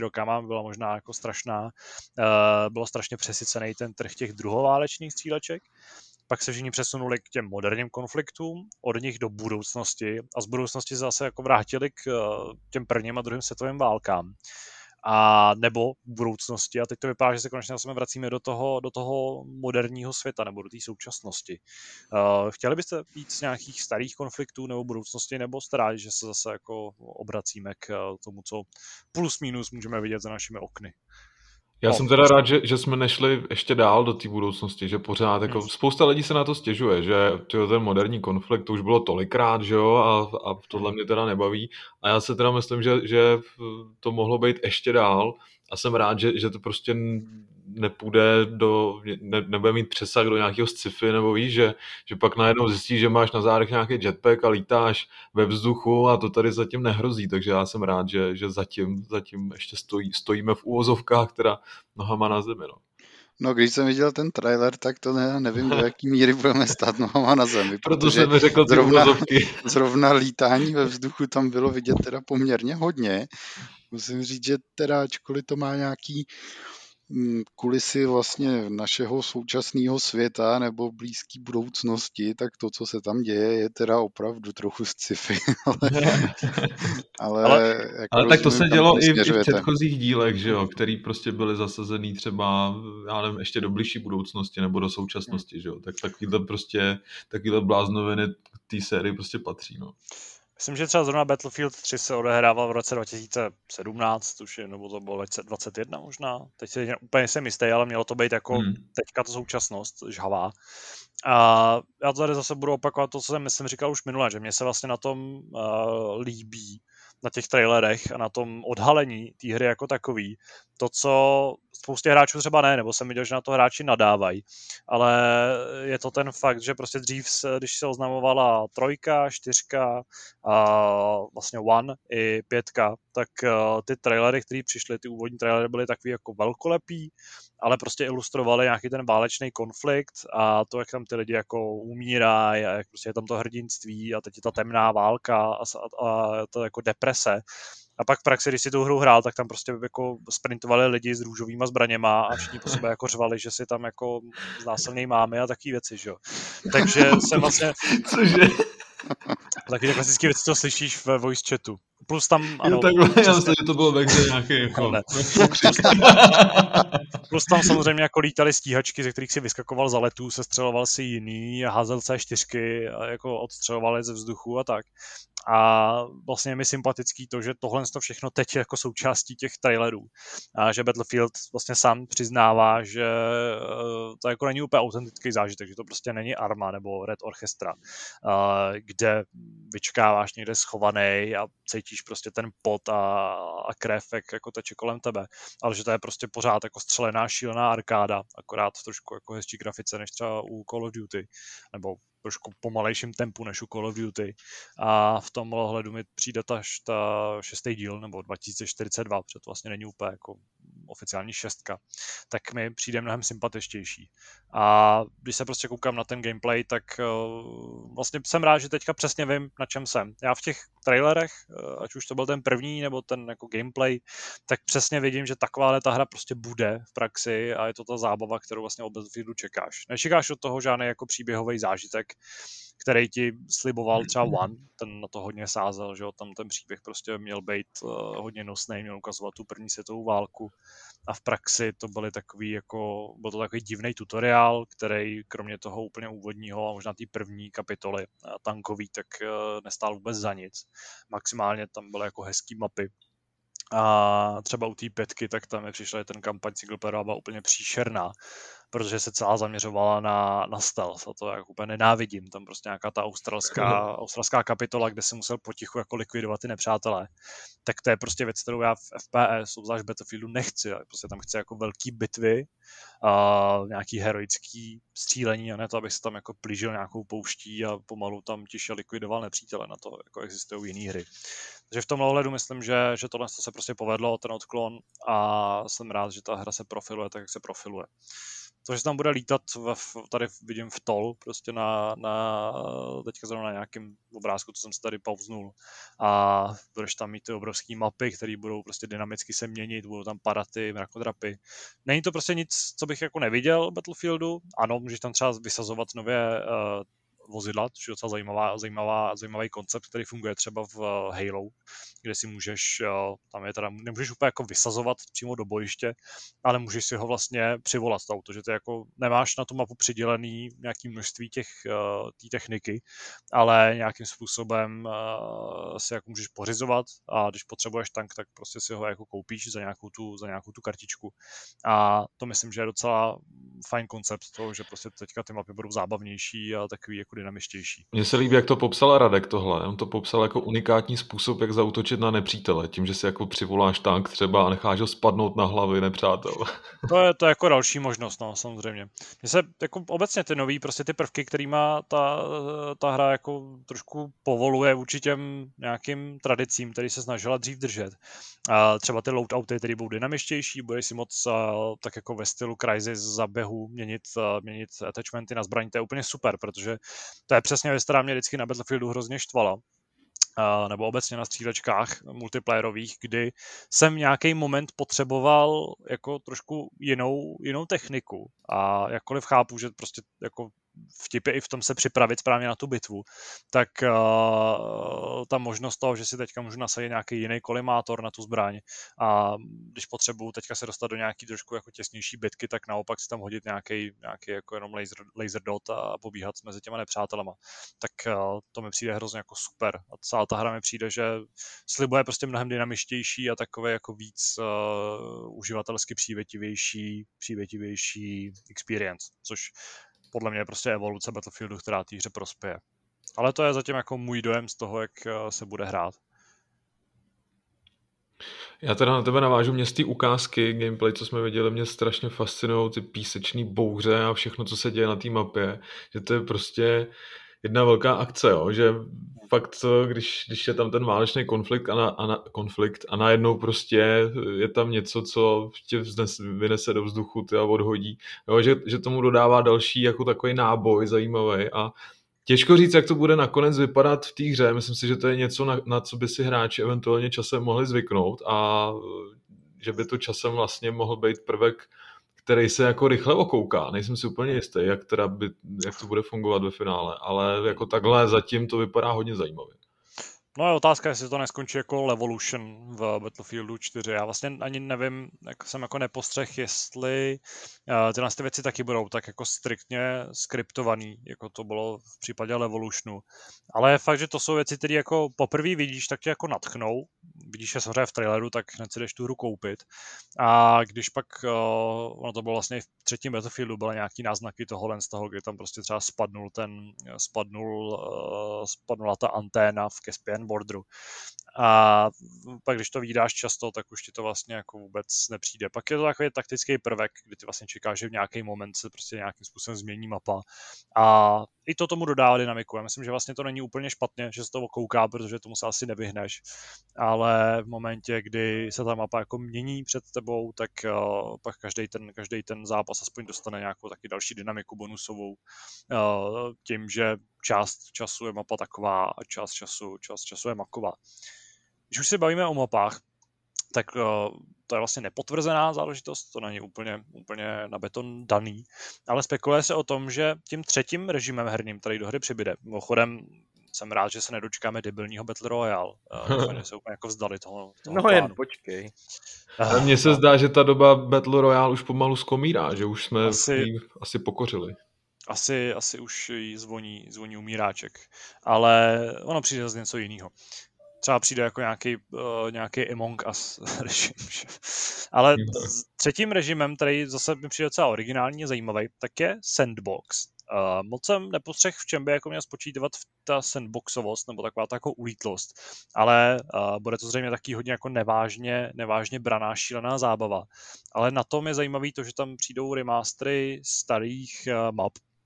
rokama byla možná jako strašná, uh, bylo strašně přesycený ten trh těch druhoválečných stříleček pak se všichni přesunuli k těm moderním konfliktům, od nich do budoucnosti a z budoucnosti se zase jako vrátili k eh, těm prvním a druhým světovým válkám. A nebo v budoucnosti. A teď to vypadá, že se konečně zase vracíme do toho, do toho moderního světa nebo do té současnosti. Uh, chtěli byste jít z nějakých starých konfliktů nebo budoucnosti, nebo jste rádi, že se zase jako obracíme k eh, tomu, co plus minus můžeme vidět za našimi okny? Já no, jsem teda rád, že, že jsme nešli ještě dál do té budoucnosti, že pořád, jako hmm. spousta lidí se na to stěžuje, že tyjo, ten moderní konflikt to už bylo tolikrát, že jo, a, a tohle mě teda nebaví. A já se teda myslím, že, že to mohlo být ještě dál a jsem rád, že, že to prostě nepůjde do, ne, nebude mít přesah do nějakého sci-fi, nebo víš, že, že pak najednou zjistíš, že máš na zádech nějaký jetpack a lítáš ve vzduchu a to tady zatím nehrozí, takže já jsem rád, že, že zatím, zatím ještě stojí, stojíme v úvozovkách, teda nohama na zemi, no. No, když jsem viděl ten trailer, tak to ne, nevím, do jaký míry budeme stát nohama na zemi. [LAUGHS] Proto jsem řekl zrovna, [LAUGHS] zrovna lítání ve vzduchu tam bylo vidět teda poměrně hodně. Musím říct, že teda, ačkoliv to má nějaký Mm, kulisy vlastně našeho současného světa nebo blízké budoucnosti, tak to, co se tam děje, je teda opravdu trochu sci-fi. [LAUGHS] ale, [LAUGHS] ale, ale, jako ale tak to se dělo i, i v předchozích dílech, že jo, který prostě byly zasazený třeba, já nevím, ještě do blížší budoucnosti nebo do současnosti, že jo, tak takovýhle prostě, takovýhle bláznoviny té série prostě patří, no. Myslím, že třeba zrovna Battlefield 3 se odehrával v roce 2017, už je, nebo to bylo 2021 možná. Teď si úplně jsem jistý, ale mělo to být jako hmm. teďka to současnost žhavá. A já tady zase budu opakovat to, co jsem myslím říkal už minule, že mě se vlastně na tom uh, líbí na těch trailerech a na tom odhalení té hry jako takový, to, co spoustě hráčů třeba ne, nebo jsem viděl, že na to hráči nadávají, ale je to ten fakt, že prostě dřív, když se oznamovala trojka, čtyřka, a vlastně one i pětka, tak eh, ty trailery, které přišly, ty úvodní trailery byly takový jako velkolepý, ale prostě ilustrovali nějaký ten válečný konflikt a to, jak tam ty lidi jako umírají a jak prostě je tam to hrdinství a teď je ta temná válka a, a, a to jako deprese. A pak v praxi, když si tu hru hrál, tak tam prostě jako sprintovali lidi s růžovými zbraněma a všichni po sebe jako řvali, že si tam jako znásilněj máme a takové věci, že jo. Takže jsem vlastně... Cože? Taky klasické věci, co slyšíš ve voice chatu. Plus tam, ano, jo, takhle, já myslím, že to bylo ve hře nějaký jako... Ne. Plus, tam, plus tam samozřejmě jako lítali stíhačky, ze kterých si vyskakoval za letů, sestřeloval si jiný, házel C4 a jako odstřelovali ze vzduchu a tak. A vlastně je mi sympatický to, že tohle to všechno teď je jako součástí těch trailerů. A že Battlefield vlastně sám přiznává, že eh, to jako není úplně autentický zážitek, že to prostě není Arma nebo Red Orchestra, eh, kde vyčkáváš někde schovaný a cítíš prostě ten pot a, a krev, jak jako teče kolem tebe. Ale že to je prostě pořád jako střelená, šílená arkáda, akorát v trošku jako hezčí grafice než třeba u Call of Duty, nebo trošku pomalejším tempu než u Call of Duty. A v tom ohledu mi přijde ta, ta šestý díl, nebo 2042, protože to vlastně není úplně jako oficiální šestka, tak mi přijde mnohem sympatičtější. A když se prostě koukám na ten gameplay, tak uh, vlastně jsem rád, že teďka přesně vím, na čem jsem. Já v těch trailerech, uh, ať už to byl ten první nebo ten jako gameplay, tak přesně vidím, že takováhle ta hra prostě bude v praxi a je to ta zábava, kterou vlastně od Battlefieldu čekáš. Nečekáš od toho žádný jako příběhový zážitek, který ti sliboval třeba One, ten na to hodně sázel, že jo, tam ten příběh prostě měl být uh, hodně nosný, měl ukazovat tu první světovou válku. A v praxi to byly takový jako, byl to takový divný tutoriál, který kromě toho úplně úvodního a možná té první kapitoly uh, tankový, tak uh, nestál vůbec za nic. Maximálně tam byly jako hezký mapy, a třeba u té pětky, tak tam mi přišla ten kampaň byla úplně příšerná protože se celá zaměřovala na, na stealth a to jak úplně nenávidím. Tam prostě nějaká ta australská, australská kapitola, kde se musel potichu jako likvidovat ty nepřátelé. Tak to je prostě věc, kterou já v FPS, obzvlášť Battlefieldu nechci. Prostě tam chci jako velký bitvy, a nějaký heroický střílení a ne to, abych se tam jako plížil nějakou pouští a pomalu tam tiše likvidoval nepřítele. Na to jako existují jiné hry. Takže v tomhle ohledu myslím, že, že tohle se prostě povedlo, ten odklon a jsem rád, že ta hra se profiluje tak, jak se profiluje to, že tam bude lítat, v, tady vidím v tol, prostě na, na teďka zrovna na nějakém obrázku, co jsem si tady pauznul. A budeš tam mít ty obrovské mapy, které budou prostě dynamicky se měnit, budou tam padat ty mrakodrapy. Není to prostě nic, co bych jako neviděl Battlefieldu. Ano, můžeš tam třeba vysazovat nové uh, vozidla, což je docela zajímavá, zajímavá, zajímavý koncept, který funguje třeba v eh, Halo, kde si můžeš, eh, tam je teda, nemůžeš úplně jako vysazovat přímo do bojiště, ale můžeš si ho vlastně přivolat to auto, že ty jako nemáš na tu mapu přidělený nějaký množství těch, eh, té techniky, ale nějakým způsobem si jako můžeš pořizovat a když potřebuješ tank, tak prostě si ho jako koupíš za nějakou tu, za nějakou tu kartičku. A to myslím, že je docela fajn koncept toho, že prostě teďka ty mapy budou zábavnější a takový jako dynamičtější. Mně se líbí, jak to popsal Radek tohle. On to popsal jako unikátní způsob, jak zautočit na nepřítele, tím, že si jako přivoláš tank třeba a necháš ho spadnout na hlavy nepřátel. [LAUGHS] To je, to je jako další možnost, no, samozřejmě. Mně se jako obecně ty nový, prostě ty prvky, kterýma ta, ta hra jako trošku povoluje vůči těm nějakým tradicím, který se snažila dřív držet. A třeba ty loadouty, které budou dynamičtější, budeš si moc tak jako ve stylu Crysis za běhu měnit, měnit attachmenty na zbraň, to je úplně super, protože to je přesně věc, která mě vždycky na Battlefieldu hrozně štvala nebo obecně na střílečkách multiplayerových, kdy jsem nějaký moment potřeboval jako trošku jinou, jinou techniku. A jakkoliv chápu, že prostě jako vtip je i v tom se připravit správně na tu bitvu, tak uh, ta možnost toho, že si teďka můžu nasadit nějaký jiný kolimátor na tu zbraň a když potřebuju teďka se dostat do nějaký trošku jako těsnější bitky, tak naopak si tam hodit nějaký, nějaký jako jenom laser, laser dot a pobíhat mezi těma nepřátelama. Tak uh, to mi přijde hrozně jako super. A celá ta hra mi přijde, že slibuje prostě mnohem dynamičtější a takové jako víc uh, uživatelsky přívětivější, přívětivější experience, což podle mě prostě evoluce Battlefieldu, která té hře prospěje. Ale to je zatím jako můj dojem z toho, jak eh, se bude hrát. Já teda na tebe navážu, mě z té ukázky gameplay, co jsme viděli, mě strašně fascinují ty písečné bouře a všechno, co se děje na té mapě, že to je prostě jedna velká akce, jo? že fakt, když, když je tam ten válečný konflikt a, na, a, na, konflikt a najednou prostě je tam něco, co tě vznes, vynese do vzduchu ty a odhodí, jo? Že, že tomu dodává další jako takový náboj zajímavý a Těžko říct, jak to bude nakonec vypadat v té hře. Myslím si, že to je něco, na, na co by si hráči eventuálně časem mohli zvyknout a že by to časem vlastně mohl být prvek, který se jako rychle okouká. Nejsem si úplně jistý, jak, teda by, jak to bude fungovat ve finále, ale jako takhle zatím to vypadá hodně zajímavě. No je otázka, jestli to neskončí jako Levolution v Battlefieldu 4. Já vlastně ani nevím, jak jsem jako nepostřeh, jestli uh, tyhle ty věci taky budou tak jako striktně skriptovaný, jako to bylo v případě Levolutionu. Ale fakt, že to jsou věci, které jako poprvé vidíš, tak tě jako natchnou. Vidíš je samozřejmě v traileru, tak hned si jdeš tu hru koupit. A když pak, uh, ono to bylo vlastně v třetím Battlefieldu, byly nějaký náznaky tohohle z toho, kdy tam prostě třeba spadnul ten, spadnul, uh, spadnula ta anténa v Caspian borderu. A pak, když to vydáš často, tak už ti to vlastně jako vůbec nepřijde. Pak je to takový taktický prvek, kdy ty vlastně čekáš, že v nějaký moment se prostě nějakým způsobem změní mapa. A i to tomu dodává dynamiku. Já myslím, že vlastně to není úplně špatně, že se to kouká, protože tomu se asi nevyhneš. Ale v momentě, kdy se ta mapa jako mění před tebou, tak uh, pak každý ten, každý ten zápas aspoň dostane nějakou taky další dynamiku bonusovou. Uh, tím, že část času je mapa taková a část času, část času je maková. Když už se bavíme o mapách, tak uh, to je vlastně nepotvrzená záležitost, to není úplně, úplně na beton daný, ale spekuluje se o tom, že tím třetím režimem herním, který do hry přibyde, mimochodem jsem rád, že se nedočkáme debilního Battle Royale, uh, [LAUGHS] že se úplně jako vzdali toho, toho No plánu. jen počkej. Ale mně se zdá, že ta doba Battle Royale už pomalu skomírá, že už jsme asi, asi pokořili asi, asi už jí zvoní, zvoní umíráček. Ale ono přijde z něco jiného. Třeba přijde jako nějaký, uh, nějaký Among Us [LAUGHS] režim. Ale s třetím režimem, který zase mi přijde docela originální a zajímavý, tak je Sandbox. Uh, moc jsem nepostřeh, v čem by jako měl spočítat v ta sandboxovost nebo taková ta jako ulítlost, ale uh, bude to zřejmě taky hodně jako nevážně, nevážně braná šílená zábava. Ale na tom je zajímavý to, že tam přijdou remastery starých uh, map,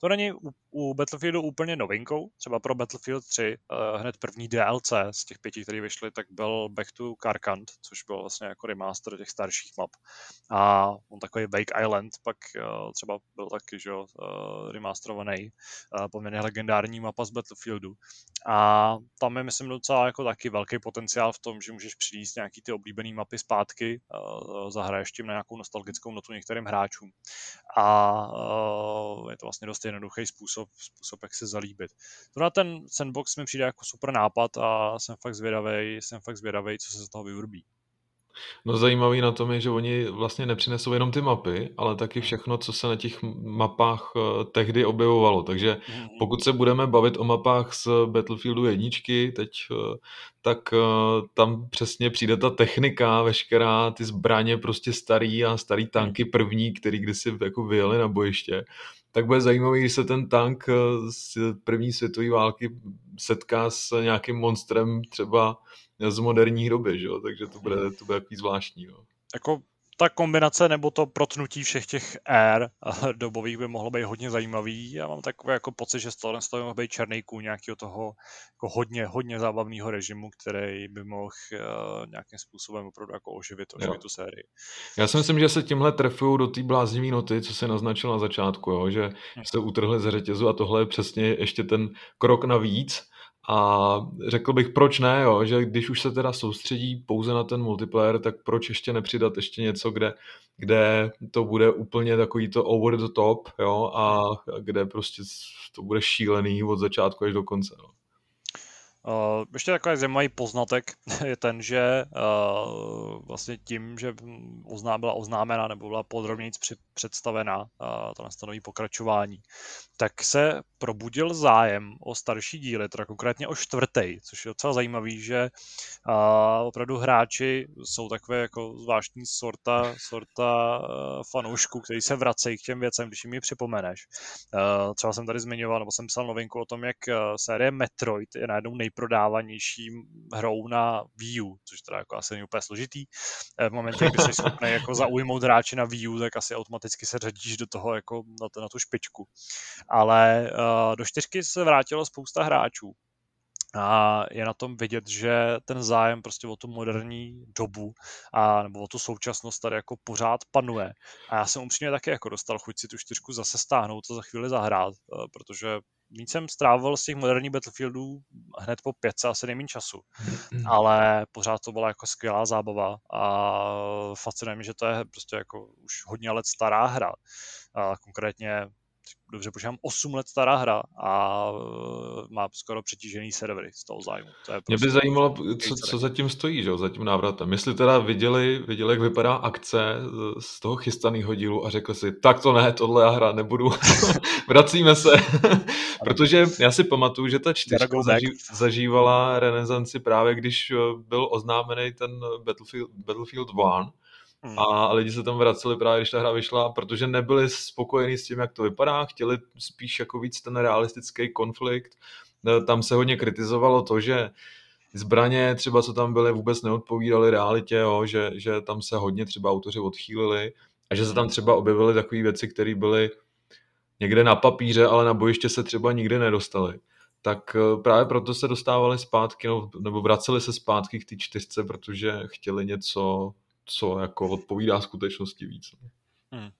to není u, u Battlefieldu úplně novinkou. Třeba pro Battlefield 3 uh, eh, hned první DLC z těch pěti, které vyšly, tak byl Back to Karkand, což byl vlastně jako remaster těch starších map. A on takový Wake Island pak uh, třeba byl taky, že uh, remasterovaný, uh, poměrně legendární mapa z Battlefieldu. A tam je, myslím, docela jako taky velký potenciál v tom, že můžeš přinést nějaký ty oblíbené mapy zpátky, uh, zahraješ tím na nějakou nostalgickou notu některým hráčům. A uh, je to vlastně dost jednoduchý způsob, způsob, jak se zalíbit. na ten sandbox mi přijde jako super nápad a jsem fakt zvědavý, jsem fakt zvědavý, co se z toho vyurbí. No zajímavý na tom je, že oni vlastně nepřinesou jenom ty mapy, ale taky všechno, co se na těch mapách uh, tehdy objevovalo. Takže mhm. pokud se budeme bavit o mapách z Battlefieldu jedničky teď, uh, tak uh, tam přesně přijde ta technika, veškerá ty zbraně prostě starý a starý tanky první, který kdysi jako vyjeli na bojiště tak bude zajímavý, když se ten tank eh, z první světové války setká s nějakým monstrem třeba z moderní doby, že takže to bude, to bude takový zvláštní. Jo. Jako ta kombinace nebo to protnutí všech těch ér dobových by mohlo být hodně zajímavý. Já mám takový jako pocit, že z toho mohl být černý kůň nějakého toho jako hodně, hodně zábavného režimu, který by mohl uh, nějakým způsobem opravdu jako oživit, oživit jo. tu sérii. Já si myslím, že se tímhle trefují do té bláznivé noty, co se naznačil na začátku, jo? že hm. se utrhli ze řetězu a tohle je přesně ještě ten krok navíc, a řekl bych, proč ne, jo? že když už se teda soustředí pouze na ten multiplayer, tak proč ještě nepřidat ještě něco, kde, kde to bude úplně takový to over the top jo? a kde prostě to bude šílený od začátku až do konce. No. Uh, ještě takový zajímavý poznatek [LAUGHS] je ten, že uh, vlastně tím, že ozná, byla oznámena nebo byla podrobněji představena, tohle stanoví pokračování, tak se probudil zájem o starší díly, teda konkrétně o čtvrtý, což je docela zajímavý, že opravdu hráči jsou takové jako zvláštní sorta, sorta fanoušků, kteří se vracejí k těm věcem, když jim je připomeneš. Třeba jsem tady zmiňoval, nebo jsem psal novinku o tom, jak série Metroid je najednou nejprodávanějším hrou na Wii U, což teda jako asi není úplně složitý. V momentě, kdy jsi schopný jako zaujmout hráči na Wii U, tak asi automaticky se řadíš do toho jako na, to, na tu špičku. Ale uh, do čtyřky se vrátilo spousta hráčů. A je na tom vidět, že ten zájem prostě o tu moderní dobu a nebo o tu současnost tady jako pořád panuje. A já jsem upřímně taky jako dostal chuť si tu čtyřku zase stáhnout a za chvíli zahrát, uh, protože víc jsem strávil z těch moderních Battlefieldů hned po pětce asi nejméně času. Mm-hmm. Ale pořád to byla jako skvělá zábava a fascinuje mě, že to je prostě jako už hodně let stará hra. A konkrétně dobře počítám, 8 let stará hra a e, má skoro přetížený servery z toho zájmu. To je prostě Mě by prostě zajímalo, co, co zatím stojí, že, za tím návratem. Jestli teda viděli, viděli, jak vypadá akce z toho chystaného dílu a řekli si, tak to ne, tohle já hra nebudu, [LAUGHS] vracíme se. [LAUGHS] Protože já si pamatuju, že ta čtyřka zaží, zažívala renesanci právě, když e, byl oznámený ten Battlefield, Battlefield 1, Hmm. A lidi se tam vraceli právě, když ta hra vyšla, protože nebyli spokojení s tím, jak to vypadá, chtěli spíš jako víc ten realistický konflikt. E, tam se hodně kritizovalo to, že zbraně třeba, co tam byly, vůbec neodpovídaly realitě, jo, že, že tam se hodně třeba autoři odchýlili a že se tam třeba objevily takové věci, které byly někde na papíře, ale na bojiště se třeba nikdy nedostaly. Tak e, právě proto se dostávali zpátky, nebo vraceli se zpátky k té čtyřce, protože chtěli něco co jako odpovídá skutečnosti víc. Hmm.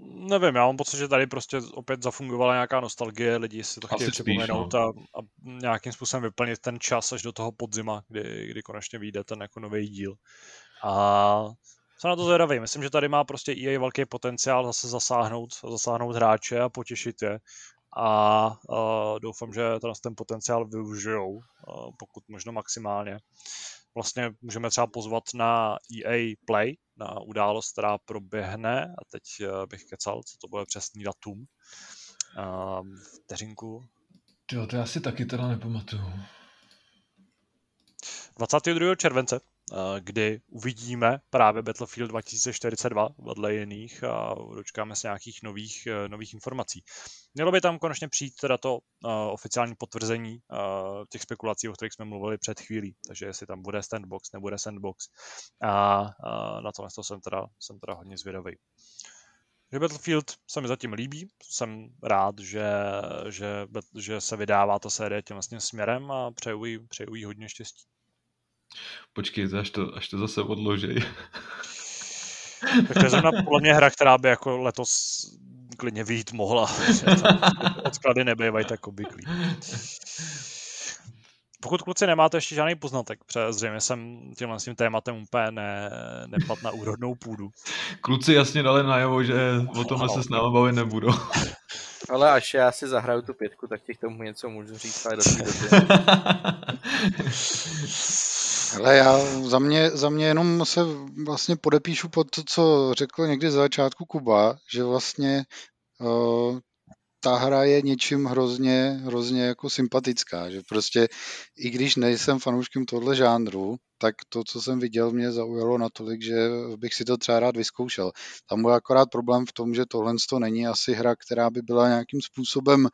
Nevím, já mám pocit, že tady prostě opět zafungovala nějaká nostalgie, lidi si to chtějí připomenout no. a, a, nějakým způsobem vyplnit ten čas až do toho podzima, kdy, kdy konečně vyjde ten jako nový díl. A jsem na to zvědavý. Myslím, že tady má prostě EA velký potenciál zase zasáhnout, zasáhnout hráče a potěšit je. A uh, doufám, že ten potenciál využijou, uh, pokud možno maximálně vlastně můžeme třeba pozvat na EA Play, na událost, která proběhne, a teď eh, bych kecal, co to bude přesný datum, ehm, vteřinku. Jo, to já si taky teda nepamatuju. 22. července kdy uvidíme právě Battlefield 2042 vedle jiných a dočkáme se nějakých nových, eh, nových informací. Mělo by tam konečně přijít teda to uh, oficiální potvrzení těch spekulací, o kterých jsme mluvili před chvílí, takže jestli tam bude sandbox, nebude sandbox. A na tohle jsem teda, jsem teda hodně zvědavý. Že Battlefield se mi zatím líbí, jsem rád, že, že, že se vydává ta série tím vlastně směrem a přeju jí, přeju jí hodně štěstí. Počkej, až to, až to zase odložej. tak to je zrovna podle mě hra, která by jako letos klidně vyjít mohla. [LAUGHS] Odklady nebývají tak obvyklý. Pokud kluci nemáte ještě žádný poznatek, protože zřejmě jsem tímhle s tím tématem úplně ne, nepad na úrodnou půdu. Kluci jasně dali najevo, že o tomhle se s námi bavit nebudou. Ale až já si zahraju tu pětku, tak ti k tomu něco můžu říct ale do té doby. [LAUGHS] Ale já za mě, za mě jenom se vlastně podepíšu pod to, co řekl někdy za začátku Kuba, že vlastně uh, ta hra je něčím hrozně, hrozně jako sympatická, že prostě i když nejsem fanouškem tohle žánru, tak to, co jsem viděl, mě zaujalo natolik, že bych si to třeba rád vyzkoušel. Tam byl akorát problém v tom, že tohle to není asi hra, která by byla nějakým způsobem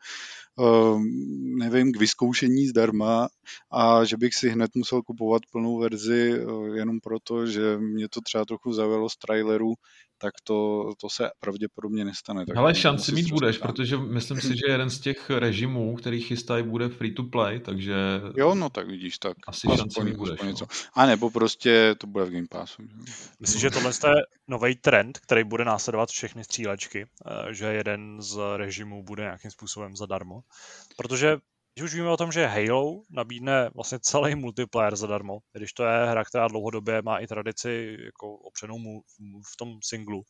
Ehm, nevím, k vyzkoušení zdarma a že bych si hned musel kupovat plnou verzi eh, jenom proto, že mě to třeba trochu zaujalo z traileru, tak to, to se pravděpodobně nestane. Tak Ale šanci mít budeš, protože myslím si, že jeden z těch režimů, který chystají, bude free to play, takže... Jo, no tak vidíš, tak asi aspoň, šanci mít budeš. Něco. No. A nebo prostě to bude v Game Passu. Myslím, že tohle je nový trend, který bude následovat všechny střílečky, eh, že jeden z režimů bude nějakým způsobem zadarmo. Protože když už víme o tom, že Halo nabídne vlastně celý multiplayer zadarmo, když to je hra, která dlouhodobě má i tradici jako opřenou mu v tom singlu,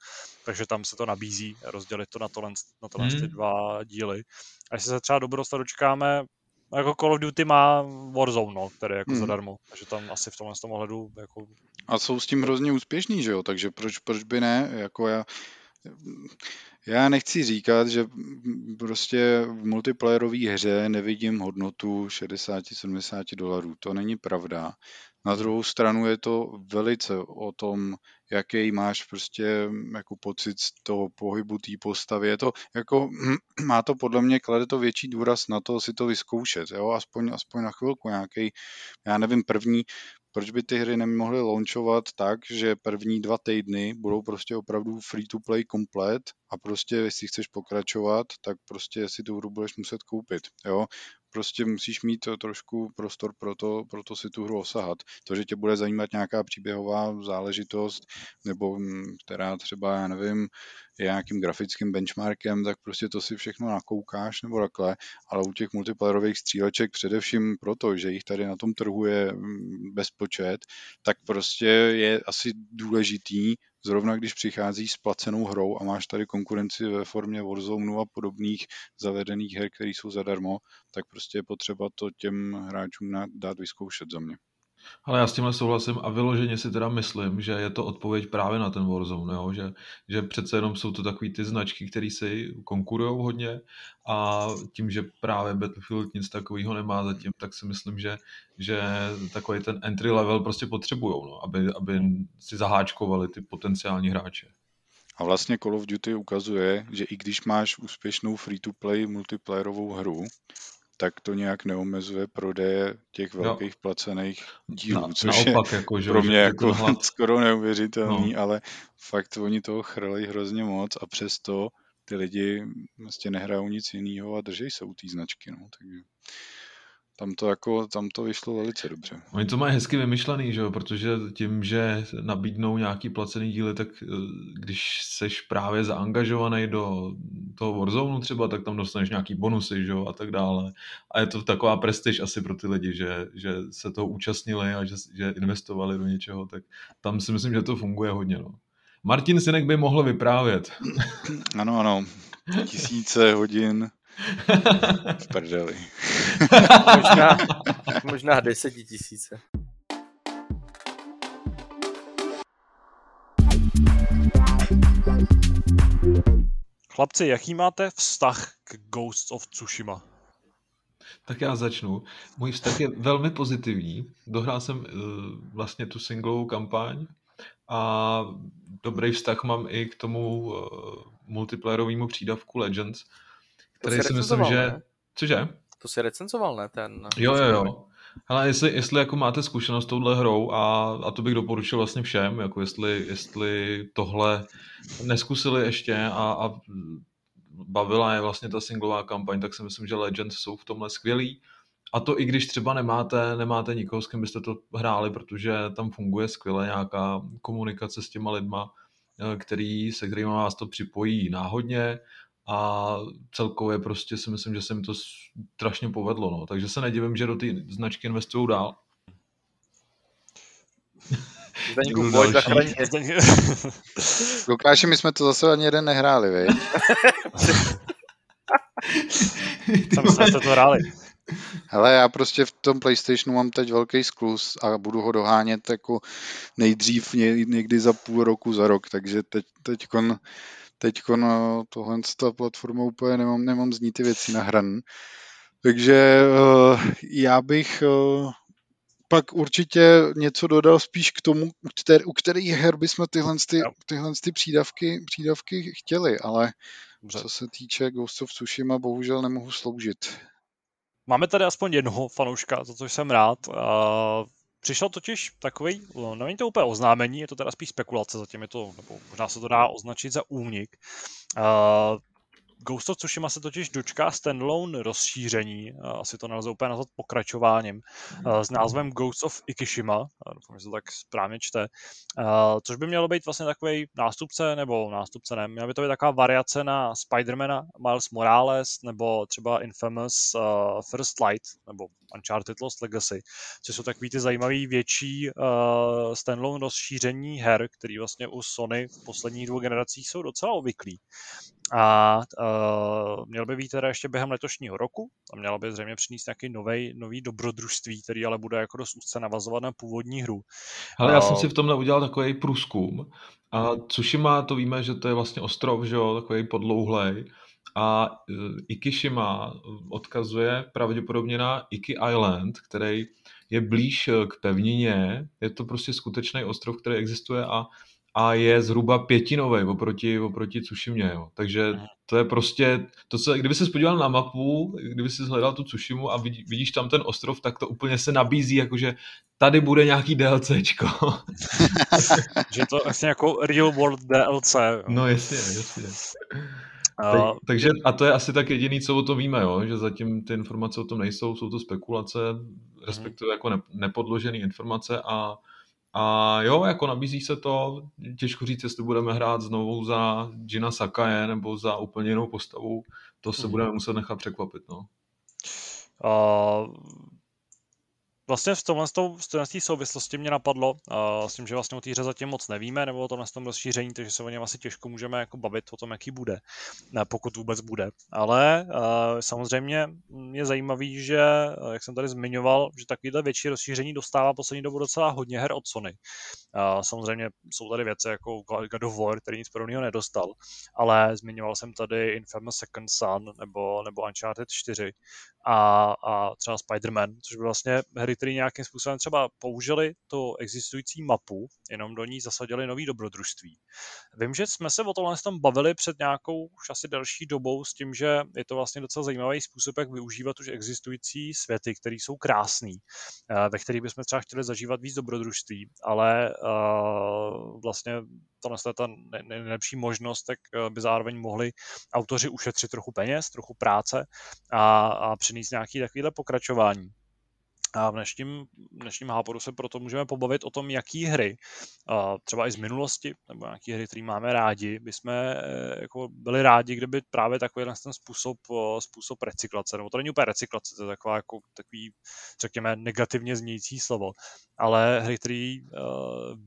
takže tam se to nabízí rozdělit to na tohle, na tohle hmm. ty dva díly. A jestli se třeba do budoucna dočkáme, jako Call of Duty má Warzone, no, který je jako hmm. zadarmo, takže tam asi v tomhle tom ohledu jako... A jsou s tím hrozně úspěšní, že jo, takže proč, proč by ne, jako já Já nechci říkat, že prostě v multiplayerové hře nevidím hodnotu 60-70 dolarů. To není pravda. Na druhou stranu je to velice o tom, jaký máš prostě jako pocit z toho pohybu té postavy. Je to jako, [CLEARS THROAT] má to podle mě, klade to větší důraz na to si to vyzkoušet, jo? Aspoň, aspoň na chvilku nějaký, já nevím, první, proč by ty hry nemohly launchovat tak, že první dva týdny budou prostě opravdu free to play komplet a prostě, jestli chceš pokračovat, tak prostě si tu hru budeš muset koupit, jo prostě musíš mít trošku prostor pro to, pro to si tu hru osahat. To, že tě bude zajímat nějaká příběhová záležitost, nebo mm, která třeba, já nevím, je nějakým grafickým benchmarkem, tak prostě to si všechno nakoukáš nebo takhle, ale u těch multiplayerových stříleček především proto, že jich tady na tom trhu je mm, bezpočet, tak prostě je asi důležitý zrovna když přichází s placenou hrou a máš tady konkurenci ve formě Warzone a podobných zavedených her, které jsou zadarmo, tak prostě je potřeba to těm hráčům dát vyzkoušet za mě. Ale já s tímhle souhlasím a vyloženě si teda myslím, že je to odpověď právě na ten Warzone, jo? Že, že přece jenom jsou to takový ty značky, které si konkurují hodně a tím, že právě Battlefield nic takového nemá zatím, tak si myslím, že, že takový ten entry level prostě potřebují, no? aby, aby si zaháčkovali ty potenciální hráče. A vlastně Call of Duty ukazuje, že i když máš úspěšnou free-to-play multiplayerovou hru, tak to nějak neomezuje prodeje těch velkých jo. placených dílů, Na, což naopak, je jako, že, pro mě jako hlad... [LAUGHS] skoro neuvěřitelný, no. ale fakt oni toho chrlí hrozně moc a přesto ty lidi vlastně nehrajou nic jiného a drží se u té značky. No, takže tam to, jako, tam to vyšlo velice dobře. Oni to mají hezky vymyšlený, že jo? protože tím, že nabídnou nějaký placený díly, tak eh, když seš právě zaangažovaný do toho Warzone třeba, tak tam dostaneš nějaký bonusy že jo? a tak dále. A je to taková prestiž asi pro ty lidi, že, že se toho účastnili a že, že investovali do něčeho, tak tam si myslím, že to funguje hodně. No. Martin Sinek by mohl vyprávět. Ano, ano. Tisíce hodin v prdeli. [LAUGHS] možná, možná desetitisíce. Chlapci, jaký máte vztah k Ghosts of Tsushima? Tak já začnu. Můj vztah je velmi pozitivní. Dohrál jsem uh, vlastně tu singlovou kampaň a dobrý vztah mám i k tomu uh, multiplayerovému přídavku Legends, který si myslím, že... Ne? Cože? To si recenzoval, ne? Ten... Jo, jo, jo. Ale jestli, jestli jako máte zkušenost s touhle hrou a, a to bych doporučil vlastně všem, jako jestli, jestli tohle neskusili ještě a, a bavila je vlastně ta singlová kampaň, tak si myslím, že Legends jsou v tomhle skvělí. A to i když třeba nemáte, nemáte nikoho, s kým byste to hráli, protože tam funguje skvěle nějaká komunikace s těma lidma, eh, který, se kterými vás to připojí náhodně a celkově prostě si myslím, že se mi to strašně povedlo, no. takže se nedivím, že do té značky investují dál. Zdeňku, pojď [LAUGHS] Lukáši, my jsme to zase ani jeden nehráli, vej? [LAUGHS] Tam jsme to hráli. Hele, já prostě v tom PlayStationu mám teď velký sklus a budu ho dohánět jako nejdřív někdy za půl roku, za rok, takže teď, teďkon teď no, tohle ta platforma úplně nemám, nemám z ní ty věci nahraný. Takže uh, já bych uh, pak určitě něco dodal spíš k tomu, u, který, u kterých her bychom tyhle, ty, tyhle ty přídavky, přídavky chtěli, ale Dobře. co se týče Ghost of Tsushima, bohužel nemohu sloužit. Máme tady aspoň jednoho fanouška, za což jsem rád. Přišel totiž takový, no, není to úplně oznámení, je to teda spíš spekulace, zatím je to, nebo možná se to dá označit za únik. Uh, Ghost of Tsushima se totiž dočká standalone rozšíření, asi to nelze úplně nazvat pokračováním, s názvem Ghost of Ikishima, doufám, že se to tak správně čte, což by mělo být vlastně takový nástupce, nebo nástupce ne, měla by to být taková variace na Spidermana, Miles Morales, nebo třeba Infamous First Light, nebo Uncharted Lost Legacy, což jsou takový ty zajímavý větší standalone rozšíření her, který vlastně u Sony v posledních dvou generacích jsou docela obvyklí. A uh, měl by být teda ještě během letošního roku a měla by zřejmě přinést nějaký nový, nový dobrodružství, který ale bude jako dost úzce navazovat na původní hru. Ale já jsem si v tomhle udělal takový průzkum a Tsushima, to víme, že to je vlastně ostrov, že jo, takový podlouhlej a e, Ikishima odkazuje pravděpodobně na Iki Island, který je blíž k pevnině, je to prostě skutečný ostrov, který existuje a a je zhruba pětinový oproti, oproti Tsushimě. Jo. Takže mhm. to je prostě, to co, kdyby se podíval na mapu, kdyby si hledal tu Tsushimu a vidí, vidíš tam ten ostrov, tak to úplně se nabízí, jakože tady bude nějaký DLCčko. [LAUGHS] že to vlastně jako real world DLC. Jo. No jasně, jasně. Tak, takže a to je asi tak jediný, co o tom víme, jo? že zatím ty informace o tom nejsou, jsou to spekulace, respektive jako ne, nepodložené informace a a jo, jako nabízí se to, těžko říct, jestli budeme hrát znovu za Gina Sakaje nebo za úplně jinou postavu, to se mm. budeme muset nechat překvapit. No. Uh, Vlastně v tomhle, v téhle souvislosti mě napadlo, uh, s tím, že vlastně o té hře zatím moc nevíme, nebo o tomhle tom rozšíření, takže se o něm asi těžko můžeme jako bavit o tom, jaký bude, ne, pokud vůbec bude. Ale uh, samozřejmě je zajímavý, že, jak jsem tady zmiňoval, že takovýhle větší rozšíření dostává poslední dobu docela hodně her od Sony. Uh, samozřejmě jsou tady věci jako God of War, který nic podobného nedostal, ale zmiňoval jsem tady Infamous Second Son nebo, nebo Uncharted 4 a, a třeba Spider-Man, což by vlastně hry, které nějakým způsobem třeba použili tu existující mapu, jenom do ní zasadili nový dobrodružství. Vím, že jsme se o tomhle tom bavili před nějakou už asi delší dobou s tím, že je to vlastně docela zajímavý způsob, jak využívat už existující světy, které jsou krásné, eh, ve kterých bychom třeba chtěli zažívat víc dobrodružství, ale uh, vlastně tohle je ta nejlepší možnost, tak eh, by zároveň mohli autoři ušetřit trochu peněz, trochu práce a, a přinést nějaký takovýhle pokračování. A v dnešním, dnešním háporu se proto můžeme pobavit o tom, jaký hry, třeba i z minulosti, nebo jaký hry, které máme rádi, by jsme e, jako byli rádi, kdyby právě takový ten způsob, způsob recyklace, nebo to není úplně recyklace, to je taková jako takový, řekněme, negativně znějící slovo, ale hry, které uh,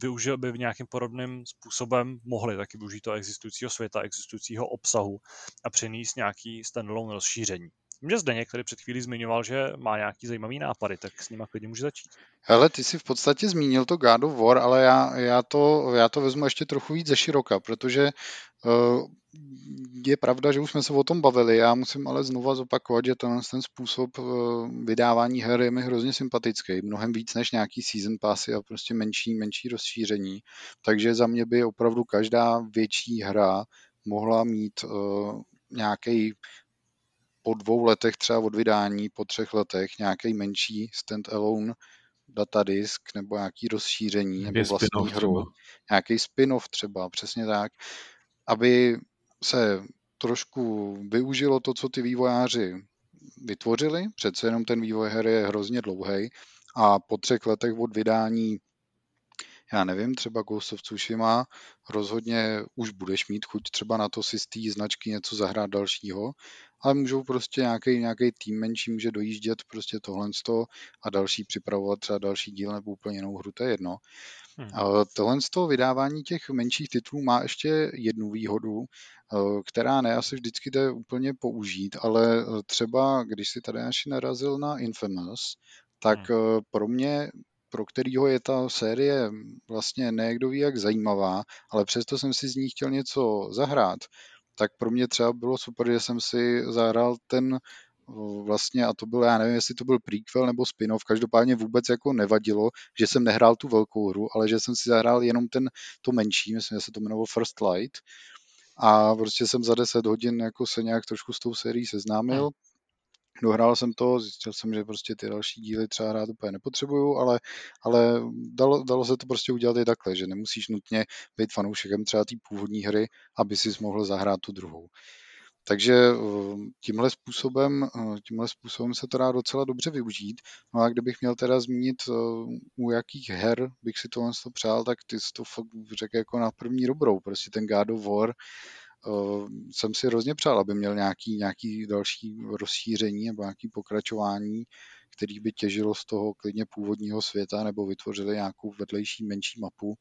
využil by v nějakým podobným způsobem mohly taky využít toho existujícího světa, existujícího obsahu a přinést nějaký standalone rozšíření. Vím, že Zdeněk tady před chvílí zmiňoval, že má nějaký zajímavý nápady, tak s nima klidně může začít. Hele, ty jsi v podstatě zmínil to God of War, ale já, já, to, já to vezmu ještě trochu víc ze široka, protože uh, je pravda, že už jsme se o tom bavili. Já musím ale znova zopakovat, že ten, ten způsob uh, vydávání her je mi hrozně sympatický. Mnohem víc než nějaký season passy a prostě menší, menší rozšíření. Takže za mě by opravdu každá větší hra mohla mít uh, nějaký po dvou letech třeba od vydání, po třech letech nějaký menší stand-alone datadisk nebo nějaký rozšíření nebo vlastní hru, nějaký spin-off třeba, přesně tak, aby se trošku využilo to, co ty vývojáři vytvořili. Přece jenom ten vývoj her je hrozně dlouhý a po třech letech od vydání já nevím, třeba Ghost of Tsushima rozhodně už budeš mít chuť třeba na to si z té značky něco zahrát dalšího, ale můžou prostě nějaký, nějaký tým menší může dojíždět prostě tohle a další připravovat třeba další díl nebo úplně jinou hru, to je jedno. Hmm. Tohle z toho vydávání těch menších titulů má ještě jednu výhodu, eh, která ne asi vždycky jde úplně použít, ale eh, třeba když si tady až narazil na Infamous, tak hmm. pro mě pro kterého je ta série vlastně ne kdo ví jak zajímavá, ale přesto jsem si z ní chtěl něco zahrát, tak pro mě třeba bylo super, že jsem si zahrál ten vlastně, a to byl, já nevím, jestli to byl prequel nebo spin-off, každopádně vůbec jako nevadilo, že jsem nehrál tu velkou hru, ale že jsem si zahrál jenom ten, to menší, myslím, že se to jmenovalo First Light, a prostě jsem za 10 hodin jako se nějak trošku s tou sérií seznámil dohrál jsem to, zjistil jsem, že prostě ty další díly třeba hrát úplně nepotřebuju, ale, ale dalo, dalo se to prostě udělat i takhle, že nemusíš nutně být fanoušekem třeba té původní hry, aby si mohl zahrát tu druhou. Takže eh, tímhle způsobem, eh, tímhle způsobem se to dá docela dobře využít. No a kdybych měl teda zmínit, eh, u jakých her bych si tohle přál, tak ty jsi to fakt řekl jako na první dobrou. Prostě ten God of War, jsem si hrozně přál, aby měl nějaký, nějaký další rozšíření nebo nějaký pokračování, který by těžilo z toho klidně původního světa nebo vytvořili nějakou vedlejší menší mapu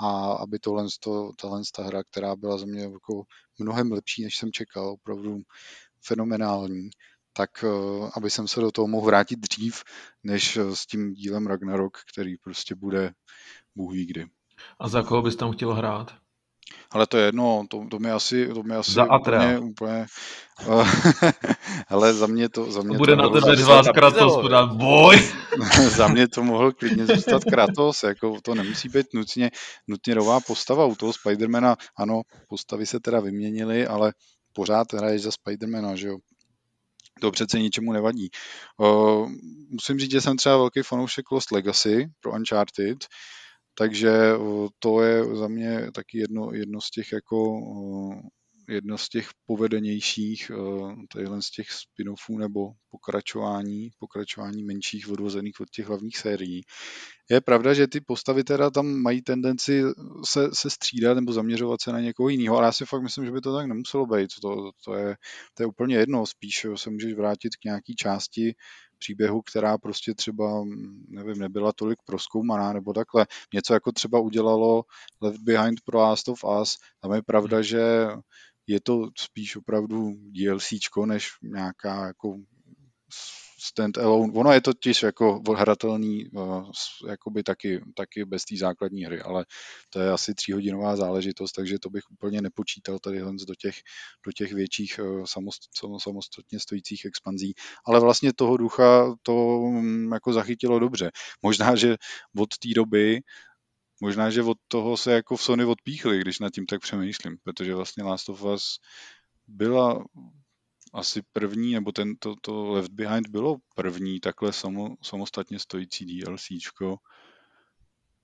a aby tohle, to, tahle ta hra, která byla za mě jako mnohem lepší, než jsem čekal, opravdu fenomenální, tak uh, aby jsem se do toho mohl vrátit dřív, než uh, s tím dílem Ragnarok, který prostě bude bůh kdy. A za koho bys tam chtěl hrát? Ale to je jedno, to, to mi asi, to mi asi Za Atrea. úplně, úplně [LAUGHS] ale za mě to, za mě To bude to na tebe dva Kratos podat boj. [LAUGHS] za mě to mohl klidně zůstat Kratos, jako to nemusí být nutně, nutně nová postava u toho Spidermana, ano, postavy se teda vyměnily, ale pořád hraješ za Spidermana, že jo. To přece ničemu nevadí. Uh, musím říct, že jsem třeba velký fanoušek Lost Legacy pro Uncharted, takže to je za mě taky jedno, jedno z těch jako jedno z těch povedenějších tadyhle z těch spin-offů nebo pokračování, pokračování menších odvozených od těch hlavních sérií. Je pravda, že ty postavy teda tam mají tendenci se, se střídat nebo zaměřovat se na někoho jiného, ale já si fakt myslím, že by to tak nemuselo být. To, to, je, to je úplně jedno, spíš se můžeš vrátit k nějaký části příběhu, která prostě třeba, nevím, nebyla tolik proskoumaná nebo takhle. Něco jako třeba udělalo Left Behind pro Last of Us, tam je pravda, že je to spíš opravdu DLCčko, než nějaká jako stand-alone. Ono je totiž jako hratelný uh, jakoby taky, taky bez té základní hry, ale to je asi tříhodinová záležitost, takže to bych úplně nepočítal tady do těch, do těch větších uh, samost, samostatně stojících expanzí. Ale vlastně toho ducha to um, jako zachytilo dobře. Možná, že od té doby Možná, že od toho se jako v Sony odpíchli, když nad tím tak přemýšlím, protože vlastně Last of Us byla asi první, nebo ten, to, to Left Behind bylo první takhle samo, samostatně stojící DLCčko,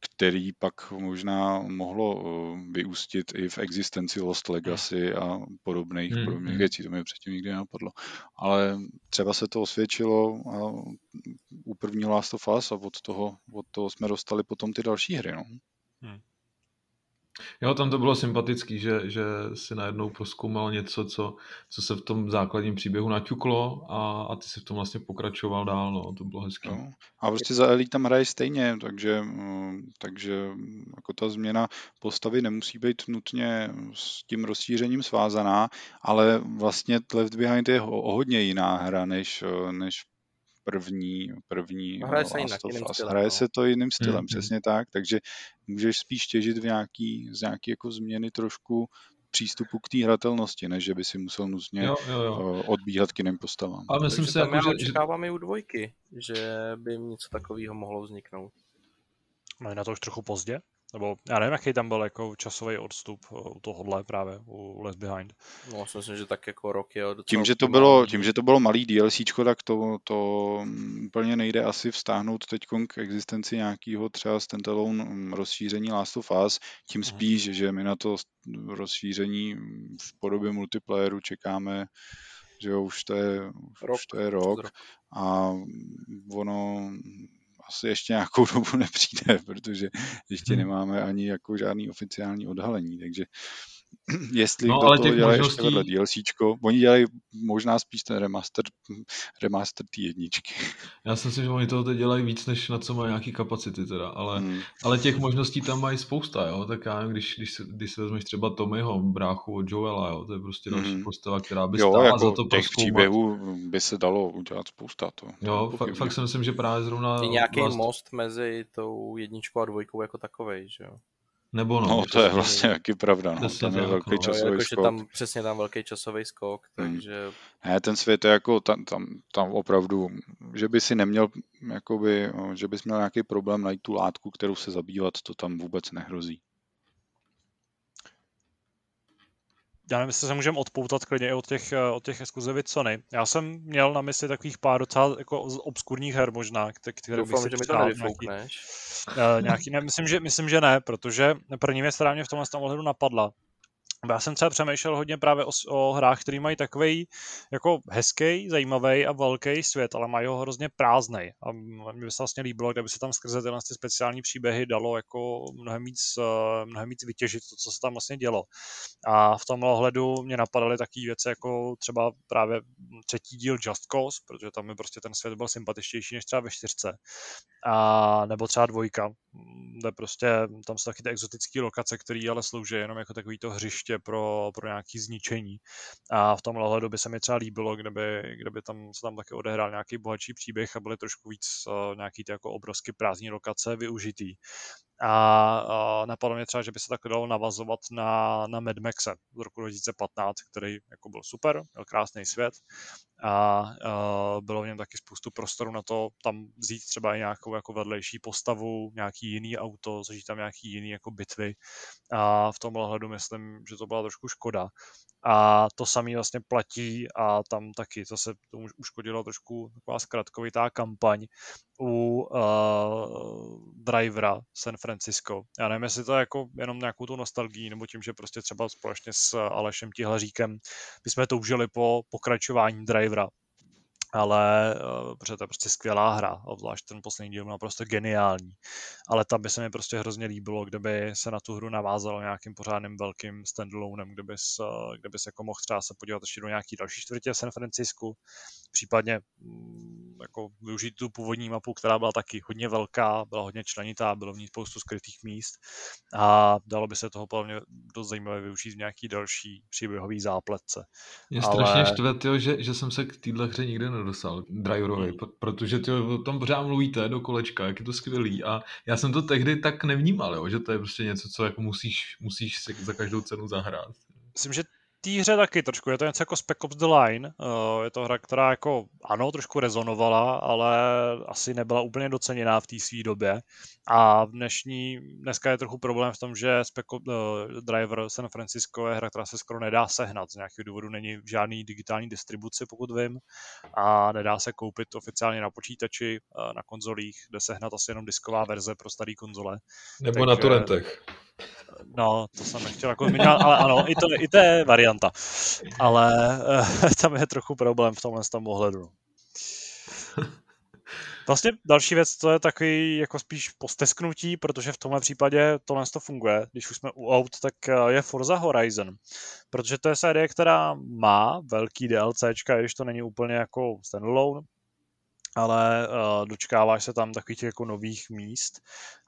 který pak možná mohlo uh, vyústit i v existenci Lost Legacy a podobných, Hmm, podobných hmm. věcí. To mi předtím nikdy nenapadlo. Ale třeba se to osvědčilo a u prvního Last of Us a od toho, od toho jsme dostali potom ty další hry. No. Jo, tam to bylo sympatický, že, že si najednou proskoumal něco, co, co se v tom základním příběhu naťuklo a, a ty si v tom vlastně pokračoval dál, no, to bylo hezký. Jo. A prostě za Elite tam hraje stejně, takže, mm, takže jako ta změna postavy nemusí být nutně s tím rozšířením svázaná, ale vlastně Left Behind je o, o hodně jiná hra než, než první, první No, hraje se jinak, jiným stylem, Hraje no. se to jiným stylem, Mhm. přesně tak, takže můžeš spíš těžit v nějaký, z nějaký jako změny trošku přístupu k té hratelnosti, než že by si musel nutně Jo, jo, jo. eh, odbíhat k jiným postavám. Ale myslím Takže si, tam jako, já že, očekávám i u dvojky, že by něco takového mohlo vzniknout. No je na to už trochu pozdě? Nebo já nevím, jaký tam byl jako časový odstup eh, u tohohle právě, u Left Behind. No, já si myslím, že tak jako rok je docela Tím, že to bylo, tím, že to bylo malý DLCčko, tak to, to mm, úplně nejde asi vztáhnout teď k existenci nějakého třeba standalone mm, rozšíření Last of Us, tím Mhm. spíš, že my na to rozšíření mm, v podobě multiplayeru čekáme, že jo, už to je, Rok, už to je rok rok. a ono asi ještě nějakou [LAUGHS] dobu nepřijde, protože ještě Hmm. nemáme ani jako žádný oficiální odhalení, takže [CLEARS THROAT] jestli No, ale do toho těch dělají ještě možností- vedle DLCčko, oni dělají možná spíš ten remaster, remaster té jedničky. já si myslím, že oni toho teď dělají víc, než na co mají nějaký kapacity teda, ale, Hmm. ale těch možností tam mají spousta, jo, tak já nevím, když, když, když si vezmeš třeba Tommyho, bráchu od Joela, jo, to je prostě další Mhm. postava, která by Jo, stála jako za to těch prozkoumat. příběhů by se dalo udělat spousta. To, to Jo, fakt, fakt si myslím, že právě zrovna... Je nějaký Last- most mezi tou jedničkou a dvojkou jako takovej, že jo? Nebo no, No, to je vlastně taky pravda. No. Přesně Tam je tak, velký no. Časový jakože skok. tam přesně tam velký časový skok, Hmm. takže Ne, ten svět je jako tam, tam, tam opravdu, že by si neměl, jakoby, že bys měl nějaký problém najít tu látku, kterou se zabývat, to tam vůbec nehrozí. Já nevím, jestli se můžeme odpoutat klidně i od těch, eh, od těch exkluzivit Sony. Já jsem měl na mysli takových pár docela jako obskurních her možná, kte- které bych si že mi to nějaký, uh, nějaký, ne, myslím, že, myslím, že ne, protože první věc, která mě v tomhle tom ohledu napadla, já jsem třeba přemýšlel hodně právě o, o hrách, které mají takový jako hezký, zajímavý a velký svět, ale mají ho hrozně prázdnej. A m- mně by se vlastně líbilo, kdyby se tam skrze tyhle ty speciální příběhy dalo jako mnohem víc, eh, mnohem víc vytěžit to, co se tam vlastně dělo. A v tomhle ohledu mě napadaly takové věci jako třeba právě třetí díl Just Cause, protože tam mi prostě ten svět byl sympatičtější než třeba ve čtyřce. A nebo třeba dvojka, kde prostě, tam jsou taky ty exotické lokace, které ale slouží jenom jako takový to hřiště pro, pro nějaký zničení. A v tomhle by se mi třeba líbilo, kdyby, kdyby tam se tam taky odehrál nějaký bohatší příběh a byly trošku víc uh, nějaký ty jako obrovsky prázdní lokace využitý. A uh, napadlo mě třeba, že by se tak dalo navazovat na, na Mad Maxe z roku 2015, který jako byl super, měl krásný svět a uh, bylo v něm taky spoustu prostoru na to tam vzít třeba i nějakou jako vedlejší postavu, nějaký jiný auto, zažít tam nějaký jiný jako bitvy a v tomhle hledu myslím, že to byla trošku škoda. A to samé vlastně platí a tam taky zase tomu uškodila trošku taková zkratkovitá kampaň u uh, drivera San Francisco. Já nevím, jestli to je jako jenom nějakou tu nostalgii, nebo tím, že prostě třeba společně s Alešem Tihlaříkem bychom toužili po pokračování drivera ale uh, protože to je prostě skvělá hra, obzvlášť ten poslední díl byl naprosto geniální. Ale tam by se mi prostě hrozně líbilo, kdyby se na tu hru navázalo nějakým pořádným velkým standalonem, kdyby se, kdyby se jako mohl třeba se podívat ještě do nějaký další čtvrtě San Francisku, případně mm, jako využít tu původní mapu, která byla taky hodně velká, byla hodně členitá, bylo v ní spoustu skrytých míst a dalo by se toho podle dost zajímavé využít v nějaký další příběhový zápletce. Mě Ale... strašně štve, tyjo, že, že jsem se k téhle hře nikdy nedostal, Driverovi, hmm. protože tyjo, tam pořád mluvíte do kolečka, jak je to skvělý a já jsem to tehdy tak nevnímal, jo, že to je prostě něco, co jako musíš, musíš si za každou cenu zahrát. Myslím, že té hře taky trošku. Je to něco jako Spec Ops The Line. Uh, je to hra, která jako ano, trošku rezonovala, ale asi nebyla úplně doceněná v té své době. A v dnešní, dneska je trochu problém v tom, že Spec Ops, uh, Driver San Francisco je hra, která se skoro nedá sehnat. Z nějakého důvodu není v žádný digitální distribuci, pokud vím. A nedá se koupit oficiálně na počítači, uh, na konzolích, kde sehnat asi jenom disková verze pro staré konzole. Nebo Takže, na torrentech. No, to jsem nechtěl jako zmiňovat, ale ano, i to, i to je varianta. Ale uh, [LAUGHS] tam je trochu problém v tomhle tom ohledu. No. [LAUGHS] Vlastně další věc, to je takový jako spíš postesknutí, protože v tomhle případě tohle to funguje. Když už jsme u aut, tak eh, je Forza Horizon. Protože to je série, která má velký DLCčka, když to není úplně jako standalone, ale uh, dočkáváš se tam takových jako nových míst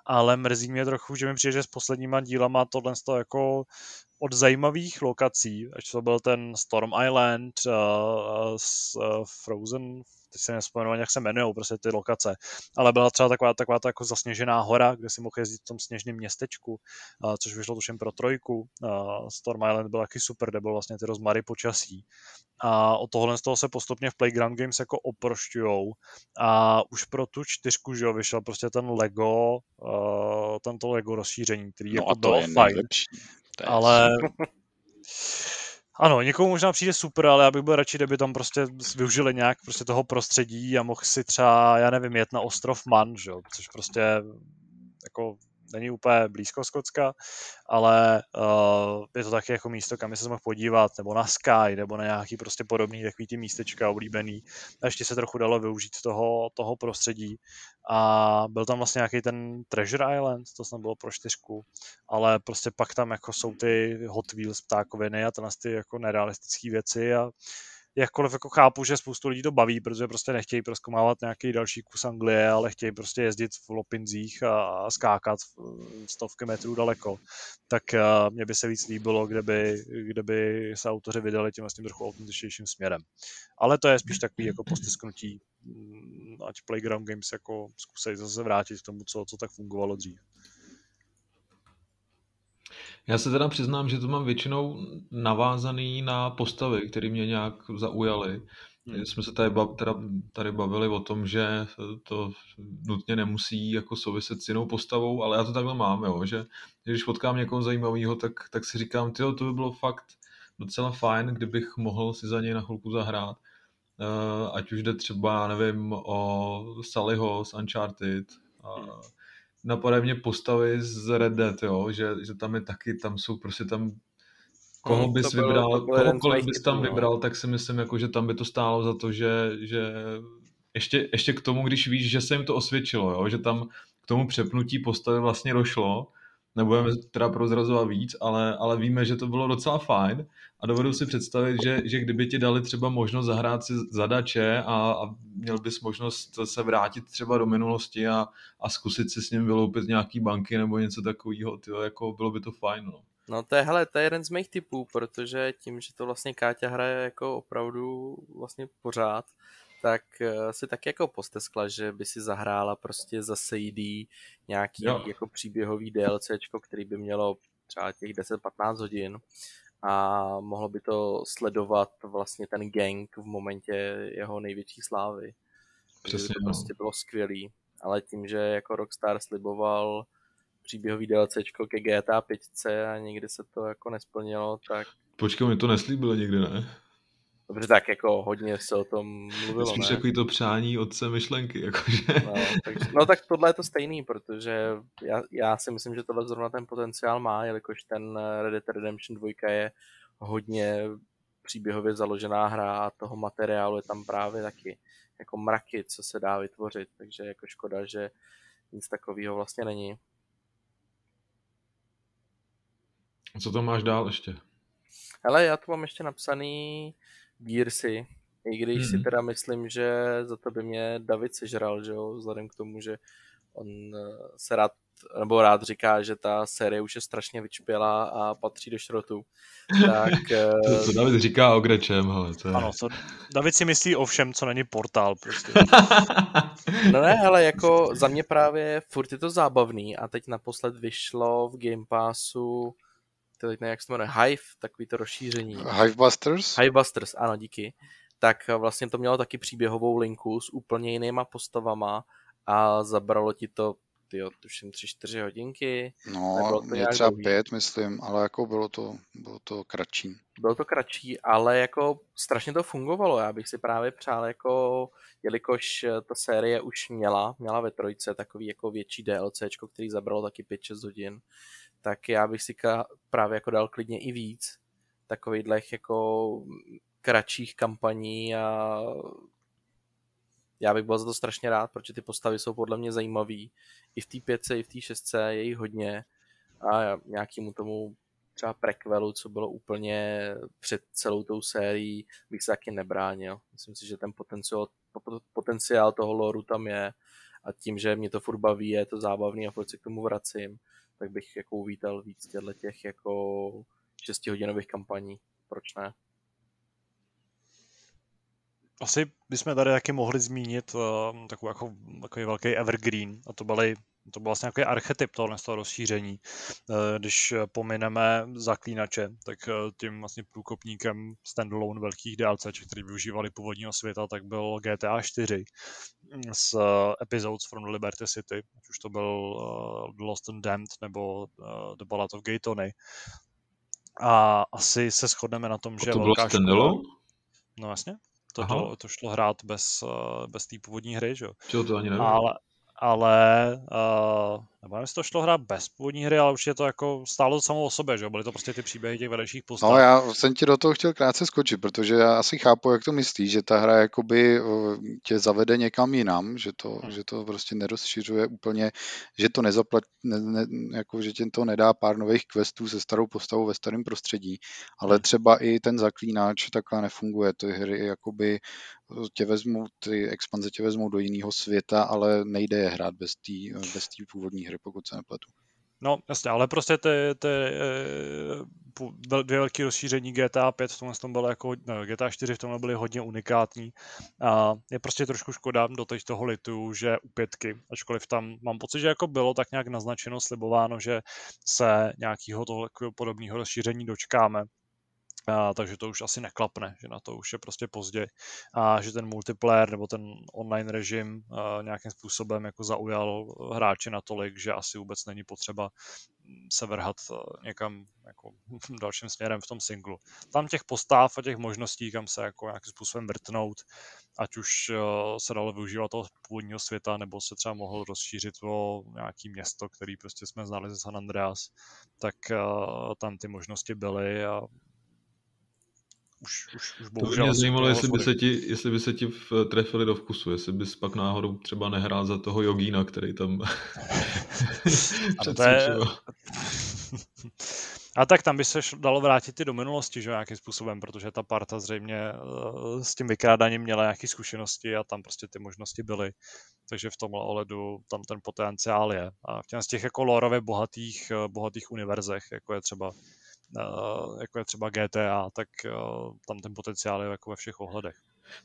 ale mrzí mě trochu, že mi přijde, že s posledníma dílama tohle to jako od zajímavých lokací, až to byl ten Storm Island, uh, uh, Frozen teď se nespomenu, jak se jmenují prostě ty lokace, ale byla třeba taková, taková ta jako zasněžená hora, kde si mohl jezdit v tom sněžném městečku, uh, což vyšlo tuším pro trojku. Uh, Storm Island byl taky super, kde byl vlastně ty rozmary počasí. A od tohohle z toho se postupně v Playground Games jako oprošťujou. A už pro tu čtyřku, že jo, vyšel prostě ten Lego, uh, tento Lego rozšíření, který no jako a to bylo je fajn. Nejlepší. Ale Ano, někomu možná přijde super, ale já bych byl radši, kdyby tam prostě využili nějak prostě toho prostředí a mohl si třeba, já nevím, jet na ostrov Man, že? což prostě jako není úplně blízko Skotska, ale uh, je to taky jako místo, kam se mohl podívat, nebo na Sky, nebo na nějaký prostě podobný takový ty místečka oblíbený. A ještě se trochu dalo využít toho, toho prostředí. A byl tam vlastně nějaký ten Treasure Island, to snad bylo pro čtyřku, ale prostě pak tam jako jsou ty Hot Wheels ptákoviny a to ty jako nerealistické věci a jakkoliv jako chápu, že spoustu lidí to baví, protože prostě nechtějí proskomávat nějaký další kus Anglie, ale chtějí prostě jezdit v lopinzích a, skákat stovky metrů daleko, tak uh, mně by se víc líbilo, kdyby, kdyby se autoři vydali tím vlastně trochu autentičnějším směrem. Ale to je spíš takový jako postisknutí, mm, ať Playground Games jako zkusej zase vrátit k tomu, co, co tak fungovalo dřív. Já se teda přiznám, že to mám většinou navázaný na postavy, které mě nějak zaujaly. Hmm. Jsme se tady, teda, tady bavili o tom, že to nutně nemusí jako souviset s jinou postavou, ale já to takhle mám, jo, že když potkám někoho zajímavého, tak, tak si říkám, tyjo, to by bylo fakt docela fajn, kdybych mohl si za něj na chvilku zahrát. Uh, ať už jde třeba, nevím, o Sallyho z Uncharted, a, hmm napadají mě postavy z Red Dead, jo, že, že tam je taky, tam jsou prostě tam koho hmm, bys byl, vybral, kohokoliv bys tam no. vybral, tak si myslím, jako, že tam by to stálo za to, že, že ještě, ještě k tomu, když víš, že se jim to osvědčilo, jo, že tam k tomu přepnutí postavy vlastně došlo, nebudeme teda prozrazovat víc, ale, ale víme, že to bylo docela fajn a dovedu si představit, že, že kdyby ti dali třeba možnost zahrát si zadače a, a měl bys možnost se vrátit třeba do minulosti a, a zkusit si s ním vyloupit nějaký banky nebo něco takového, tyjo, jako bylo by to fajn. No. No to je, hele, to je jeden z mých typů, protože tím, že to vlastně Káťa hraje jako opravdu vlastně pořád, tak eh, si tak jako posteskla, že by si zahrála prostě za CD nějaký jo. jako příběhový DLCčko, který by mělo třeba těch 10-15 hodin a mohlo by to sledovat vlastně ten gang v momentě jeho největší slávy. Přesně, by to no. prostě bylo skvělý. Ale tím, že jako Rockstar sliboval příběhový DLCčko ke GTA 5 a nikdy se to jako nesplnilo, tak... Počkej, mi to neslíbilo nikdy, ne? Dobře, tak jako hodně se o tom mluvilo, Spíš ne? takový to přání otce myšlenky, jakože. No, tak, no tak tohle je to stejný, protože já, já si myslím, že tohle zrovna ten potenciál má, jelikož ten Red Dead Redemption 2 je hodně příběhově založená hra a toho materiálu je tam právě taky jako mraky, co se dá vytvořit, takže jako škoda, že nic takového vlastně není. Co tam máš dál ještě? Ale já tu mám ještě napsaný Gearsy, i když mm-hmm. si mhm. teda myslím, že za to by mě David sežral, že jo, vzhledem k tomu, že on eh, se rád, nebo rád říká, že ta série už je strašně vyčpělá a patří do šrotu. Tak, [LAUGHS] to, to eh, David říká o Grečem, hele. To je... Ano, to David si myslí o všem, co není portál prostě. [LAUGHS] no ne, ale jako za mě právě furt je to zábavný a teď naposled vyšlo v Game Passu teď ne, jak se jmenuje, Hive, takový to rozšíření. Hivebusters? Hivebusters, ano, díky. Tak vlastně to mělo taky příběhovou linku s úplně jinýma postavama a zabralo ti to tyjo, tuším 3-4 hodinky. No, mě třeba dlouhý. pět, myslím, ale jako bylo to, bylo to kratší. Bylo to kratší, ale jako strašně to fungovalo. Já bych si právě přál, jako, jelikož ta série už měla, měla ve trojce takový jako větší DLCčko, který zabralo taky 5-6 hodin, tak já bych si právě jako dal klidně i víc takovýchhle jako kratších kampaní a já bych byl za to strašně rád, protože ty postavy jsou podle mě zajímavý. I v té pětce, i v té šestce je jich hodně a nějakému tomu třeba prequelu, co bylo úplně před celou tou sérií, bych se taky nebránil. Myslím si, že ten potenciál, potenciál toho loru tam je a tím, že mě to furt baví, je to zábavný a furt se k tomu vracím, tak bych jako uvítal víc těchto těch jako 6 hodinových kampaní. Proč ne? Asi bychom tady taky mohli zmínit uh, takový, jako, takový velký evergreen, a to byly to byl vlastně nějaký archetyp tohle z toho rozšíření. Uh, když pomineme zaklínače, tak uh, tím vlastně průkopníkem standalone velkých DLC, který využívali původního světa, tak byl GTA 4 z uh, Episodes from Liberty City, ať už to byl Lost and Damned nebo The Ballad of Gay Tony. A asi se shodneme na tom, že to bylo škoda... No jasně to, to, to šlo hrát bez, bez té původní hry, že jo? to ani nevím. Ale, ale uh, nebo nevím, to šlo hrát bez původní hry, ale už je to jako stálo samo o sobě, že byly to prostě ty příběhy těch vedlejších postav. No já jsem ti do toho chtěl krátce skočit, protože já asi chápu, jak to myslíš, že ta hra jakoby tě zavede někam jinam, že to, hmm. že to prostě nerozšiřuje úplně, že to nezaplat, ne, ne, jako, že tě to nedá pár nových questů se starou postavou ve starém prostředí, ale hmm. třeba i ten zaklínač takhle nefunguje, ty hry jakoby tě vezmou, ty expanze tě vezmou do jiného světa, ale nejde je hrát bez té bez původní hry, pokud se nepletu. No, jasně, ale prostě ty, ty eh, dvě velké rozšíření GTA 5 v tomhle tom bylo jako, no, GTA 4 v tomhle byly hodně unikátní. A je prostě trošku škoda do teď toho litu, že u pětky, ačkoliv tam mám pocit, že jako bylo tak nějak naznačeno, slibováno, že se nějakého toho podobného rozšíření dočkáme, a, takže to už asi neklapne, že na to už je prostě pozdě a že ten multiplayer nebo ten online režim a, nějakým způsobem jako zaujal hráče natolik, že asi vůbec není potřeba se vrhat někam jako [LAUGHS] dalším směrem v tom singlu. Tam těch postav a těch možností, kam se jako nějakým způsobem vrtnout, ať už se dalo využívat toho původního světa, nebo se třeba mohl rozšířit o nějaký město, který prostě jsme znali ze San Andreas, tak tam ty možnosti byly a už, už, už To by bohužel mě zajímalo, jestli by, se ti, jestli by se ti trefili do vkusu, jestli bys pak náhodou třeba nehrál za toho jogína, který tam [LAUGHS] přecvičoval. A tak tam by se dalo vrátit i do minulosti, že jo, nějakým způsobem, protože ta parta zřejmě eh, s tím vykrádáním měla nějaké zkušenosti a tam prostě ty možnosti byly. Takže v tomhle ohledu tam ten potenciál je. A v těch, z těch jako lorově bohatých, eh, bohatých univerzech, jako je třeba jako je třeba GTA, tak eh, tam ten potenciál je jako ve všech ohledech.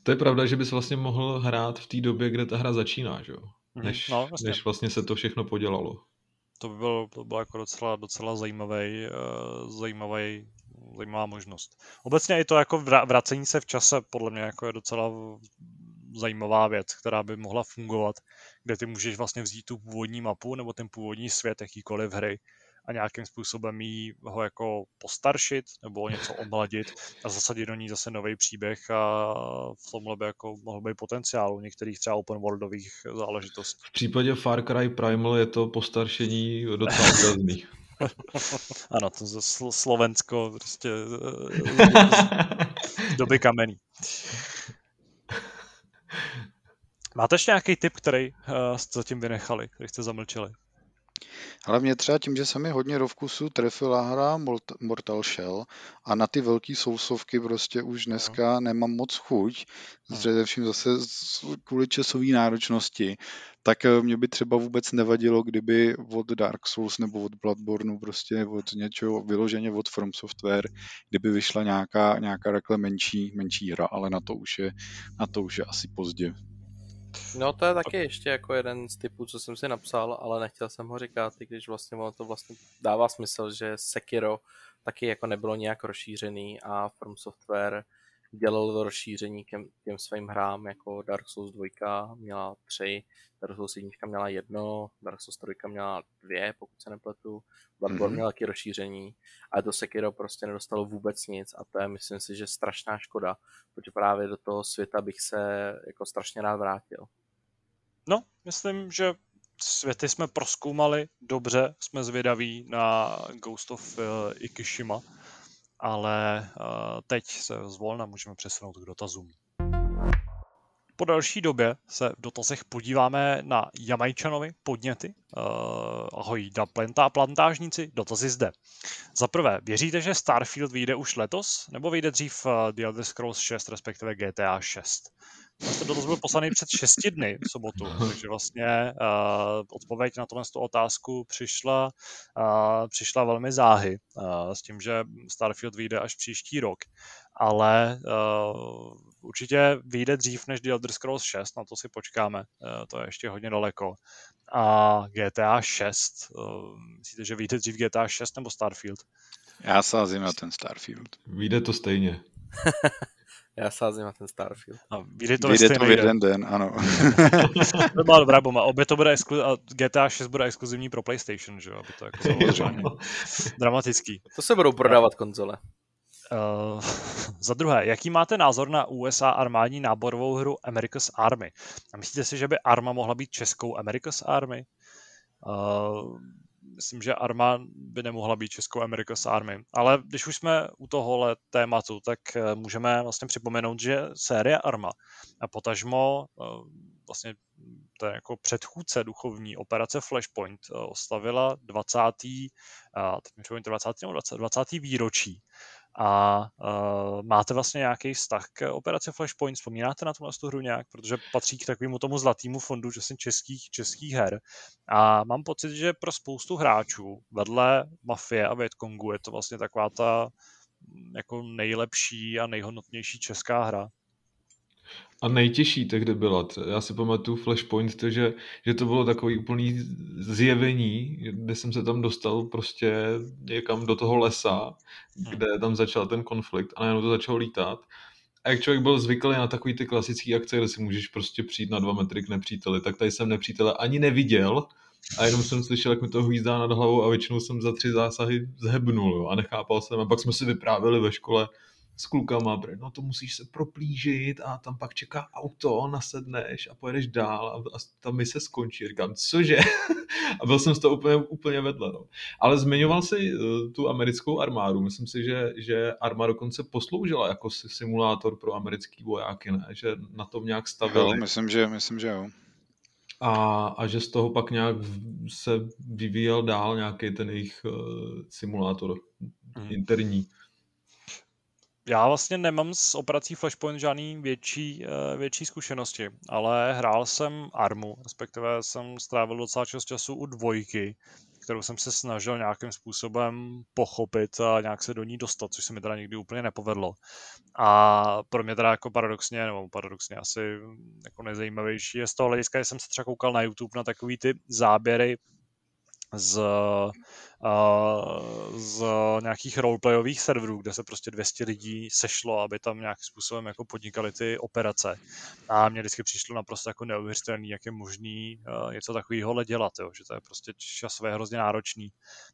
To je pravda, že bys vlastně mohl hrát v té době, kde ta hra začíná, že jo? Mhm, Než, no, jasně. než vlastně se to všechno podělalo. To by bylo, to bylo jako docela, docela zajímavý, uh, zajímavý, zajímavá možnost. Obecně i to jako vra- vracení se v čase podle mě jako je docela zajímavá věc, která by mohla fungovat, kde ty můžeš vlastně vzít tu původní mapu nebo ten původní svět jakýkoliv hry a nějakým způsobem jí ho jako postaršit nebo něco omladit a zasadit do ní zase nový příběh a v tomhle by jako mohl být potenciál u některých třeba open worldových záležitostí. V případě Far Cry Primal je to postaršení docela výrazný. [LAUGHS] Ano, to Sl- Slovensko prostě z doby kamenný. Máte ještě nějaký tip, který uh, jste zatím vynechali, který jste zamlčeli? Mě třeba tím, že se mi hodně do vkusu trefila hra Mort- Mortal Shell a na ty velké sousovky prostě už dneska nemám moc chuť, Hmm. především zase kvůli časové náročnosti, tak eh, mě by třeba vůbec nevadilo, kdyby od Dark Souls nebo od Bloodborneu prostě od něčeho vyloženě od From Software, kdyby vyšla nějaká, nějaká takhle menší, menší hra, ale na to už je, na to už je asi pozdě. No to je taky ještě jako jeden z typů, co jsem si napsal, ale nechtěl jsem ho říkat, i když vlastně ono to vlastně dává smysl, že Sekiro taky jako nebylo nějak rozšířený a From Software dělal rozšíření k těm, těm svým hrám, jako Dark Souls 2 měla tři, Dark Souls 1 měla jedno, Dark Souls 3 měla dvě, pokud se nepletu, Bloodborne Mhm. měla taky rozšíření, a to Sekiro prostě nedostalo vůbec nic a to je myslím si, že strašná škoda, protože právě do toho světa bych se jako strašně rád vrátil. No, myslím, že světy jsme proskoumali dobře, jsme zvědaví na Ghost of uh, Ikishima, ale uh, teď se zvolna můžeme přesunout k dotazům. Po další době se v dotazech podíváme na Jamajčanovi podněty. Uh, ahoj, da plantá, plantážníci, dotazy zde. Za prvé, věříte, že Starfield vyjde už letos, nebo vyjde dřív uh, The Elder Scrolls 6, respektive GTA 6? Ten dotaz byl poslaný před 6 dny v sobotu, takže vlastně uh, odpověď na tuhle tu otázku přišla, uh, přišla velmi záhy uh, s tím, že Starfield vyjde až příští rok, ale uh, určitě vyjde dřív než The Elder Scrolls 6, na to si počkáme, uh, to je ještě hodně daleko. A GTA 6, uh, myslíte, že vyjde dřív GTA 6 nebo Starfield? Já sázím na ten Starfield. Vyjde to stejně. [LAUGHS] Já sázím na ten Starfield. A vyjde to, Vyjde to v jeden den, ano. [LAUGHS] To byla dobrá bomba. Obě to bude exklu- a GTA 6 bude exkluzivní pro PlayStation, že jo? Aby to jako [LAUGHS] dramatický. To se budou prodávat konzole. Uh, [LAUGHS] za druhé, jaký máte názor na USA armádní náborovou hru America's Army? A myslíte si, že by Arma mohla být českou America's Army? Uh, myslím, že Arma by nemohla být českou America's Army. Ale když už jsme u tohohle tématu, tak eh, můžeme vlastně připomenout, že série Arma a potažmo eh, vlastně to je jako předchůdce duchovní operace Flashpoint eh, oslavila 20. a teď mi připomínám, 20. nebo 20. 20. výročí. A uh, máte vlastně nějaký vztah k operaci Flashpoint? Vzpomínáte na tuhle tu hru nějak? Protože patří k takovému tomu zlatému fondu že jsem českých, českých her. A mám pocit, že pro spoustu hráčů vedle Mafie a Vietcongu je to vlastně taková ta jako nejlepší a nejhodnotnější česká hra. A nejtěžší tehdy byla, já si pamatuju Flashpoint, to, že, že to bylo takový úplný zjevení, kde jsem se tam dostal prostě někam do toho lesa, kde tam začal ten konflikt a najednou to začalo lítat. A jak člověk byl zvyklý na takový ty klasické akce, kde si můžeš prostě přijít na dva metry k nepříteli, tak tady jsem nepřítele ani neviděl a jenom jsem slyšel, jak mi to hvízdá nad hlavou a většinou jsem za tři zásahy zhebnul jo, a nechápal jsem. A pak jsme si vyprávěli ve škole, s klukama, bre, no to musíš se proplížit a tam pak čeká auto, nasedneš a pojedeš dál a, a ta mise skončí. Říkám, cože? [LAUGHS] a byl jsem z toho úplně, úplně vedle. No. Ale zmiňoval si uh, tu americkou armádu. Myslím si, že, že armáda dokonce posloužila jako simulátor pro americký vojáky, ne? Že na tom nějak stavili. Jo, myslím, že, myslím, že jo a, a že z toho pak nějak se vyvíjel dál nějaký ten jejich uh, simulátor hmm. interní. Já vlastně nemám s operací Flashpoint žádný větší, uh, větší zkušenosti, ale hrál jsem Armu, respektive jsem strávil docela čas času u dvojky, kterou jsem se snažil nějakým způsobem pochopit a nějak se do ní dostat, což se mi teda nikdy úplně nepovedlo. A pro mě teda jako paradoxně, nebo paradoxně asi jako nejzajímavější je z toho hlediska, že jsem se třeba koukal na YouTube na takový ty záběry z z nějakých roleplayových serverů, kde se prostě 200 lidí sešlo, aby tam nějakým způsobem jako podnikali ty operace. A mě vždycky přišlo naprosto jako neuvěřitelný, jak je možný něco takového dělat, jo? že to je prostě časově hrozně náročný.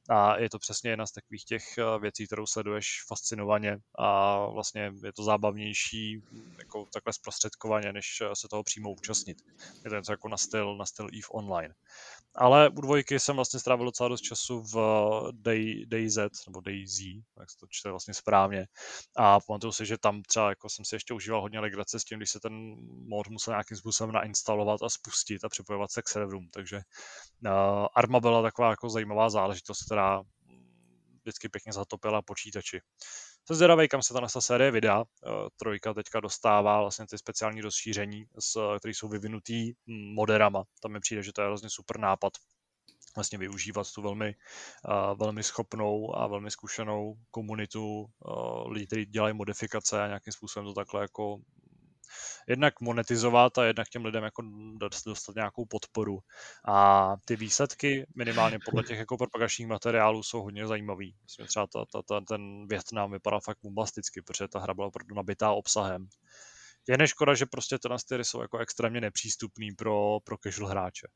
A je to přesně jedna z takových těch věcí, kterou sleduješ fascinovaně a vlastně je to zábavnější jako takhle zprostředkovaně, než se toho přímo účastnit. Je to něco jako na styl, na styl EVE Online. Ale u dvojky jsem vlastně strávil docela dost času v Day, DayZ, nebo DayZ, jak se to čte vlastně správně. A pamatuju si, že tam třeba jako jsem si ještě užíval hodně legrace s tím, když se ten mod musel nějakým způsobem nainstalovat a spustit a připojovat se k serverům. Takže uh, Arma byla taková jako zajímavá záležitost, která vždycky pěkně zatopila počítači. Jsem zvědavý, kam se ta nasa série vydá. Trojka teďka dostává vlastně ty speciální rozšíření, které jsou vyvinutý moderama. Tam mi přijde, že to je hrozně super nápad vlastně využívat tu velmi, uh, velmi schopnou a velmi zkušenou komunitu lidí, kteří dělají modifikace a nějakým způsobem to takhle jako jednak monetizovat a jednak těm lidem jako dostat nějakou podporu. A ty výsledky, minimálně podle těch jako propagačních materiálů, jsou hodně zajímavý. Myslím, třeba ta, ta, ta, ten Větnam vypadal fakt bombasticky, protože ta hra byla opravdu nabitá obsahem. Je neškoda, že prostě ty hry jsou jako extrémně nepřístupný pro, pro casual hráče.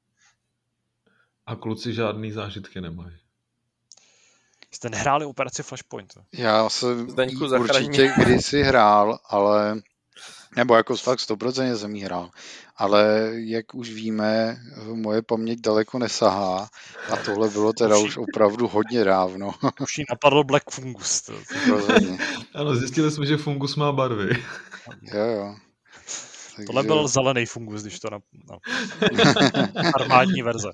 A kluci žádný zážitky nemají. Jste nehráli operaci Flashpoint? Já jsem určitě kdysi hrál, ale nebo jako fakt 100% jsem jí hrál. Ale jak už víme, moje paměť daleko nesahá a tohle bylo teda už, už opravdu hodně dávno. [LAUGHS] Už jí napadl Black Fungus. To. ano, zjistili jsme, že Fungus má barvy. Jo, jo. Takže... Tohle byl zelený fungus, když to na... No. Armádní verze.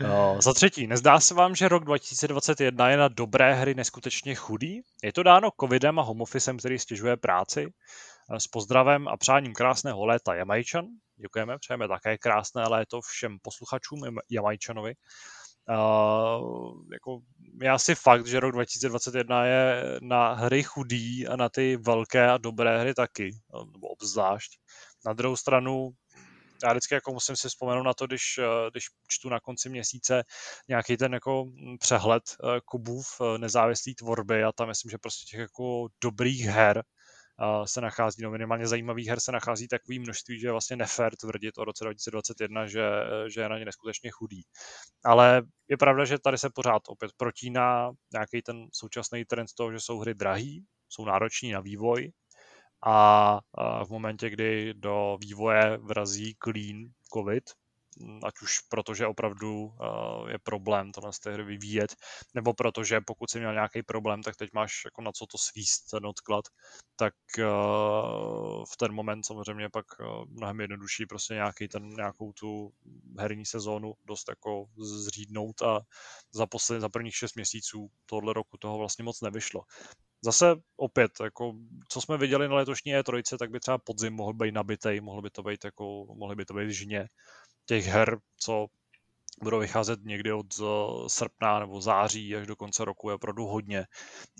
No, za třetí, nezdá se vám, že rok 2021 je na dobré hry neskutečně chudý? Je to dáno covidem a home officem, který stěžuje práci? S pozdravem a přáním krásného léta Jamajčan. Děkujeme, přejeme také krásné léto všem posluchačům Jamajčanovi. Uh, jako je asi fakt, že rok 2021 je na hry chudý a na ty velké a dobré hry taky, nebo obzvlášť. Na druhou stranu já vždycky jako musím si vzpomenout na to, když, když čtu na konci měsíce nějaký ten jako přehled eh, Kubův eh, nezávislý tvorby a tam myslím, že prostě těch jako dobrých her se nachází, no minimálně zajímavých her se nachází takový množství, že je vlastně nefér tvrdit o roce 2021, že, že je na ně neskutečně chudý. Ale je pravda, že tady se pořád opět protíná nějaký ten současný trend toho, že jsou hry drahý, jsou nároční na vývoj, a v momentě, kdy do vývoje vrazí clean COVID, ať už protože opravdu je problém tohle z té hry vyvíjet, nebo protože pokud jsi měl nějaký problém, tak teď máš jako na co to svíst ten odklad, tak v ten moment samozřejmě pak mnohem jednodušší prostě nějaký ten, nějakou tu herní sezónu dost jako zřídnout a za, poslední, za prvních šest měsíců tohle roku toho vlastně moc nevyšlo. Zase opět, jako, co jsme viděli na letošní E3, tak by třeba podzim mohl být nabitej, mohl by to být jako, mohly by to být žně těch her, co budou vycházet někdy od eh, srpna nebo září až do konce roku je opravdu hodně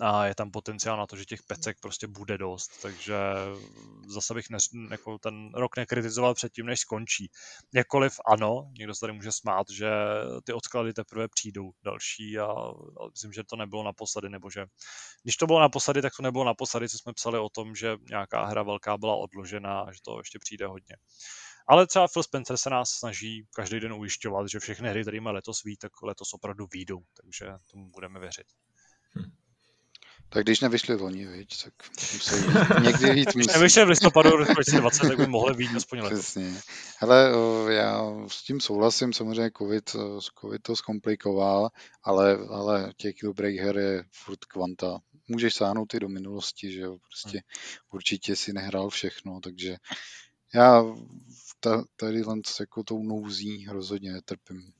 a je tam potenciál na to, že těch pecek prostě bude dost, takže zase bych ne, jako ten rok nekritizoval předtím, než skončí. Jakkoliv ano, někdo se tady může smát, že ty odklady teprve přijdou další a, a myslím, že to nebylo naposledy, nebo že když to bylo naposledy, tak to nebylo naposledy, co jsme psali o tom, že nějaká hra velká byla odložena a že to ještě přijde hodně. Ale třeba Phil Spencer se nás snaží každý den ujišťovat, že všechny hry, které letos ví, tak letos opravdu výjdou, takže tomu budeme věřit. Hm. Tak když nevyšli loni, viď, tak musí [LAUGHS] někdy víc Když musí. nevyšli v listopadu 2020, tak by mohli být aspoň letos. Přesně. Hele, já s tím souhlasím, samozřejmě COVID, COVID to zkomplikoval, ale, ale těch dobrých her je furt kvanta. Můžeš sáhnout i do minulosti, že jo, prostě určitě si nehrál všechno, takže já ta, tady jako tou nouzí rozhodně netrpím.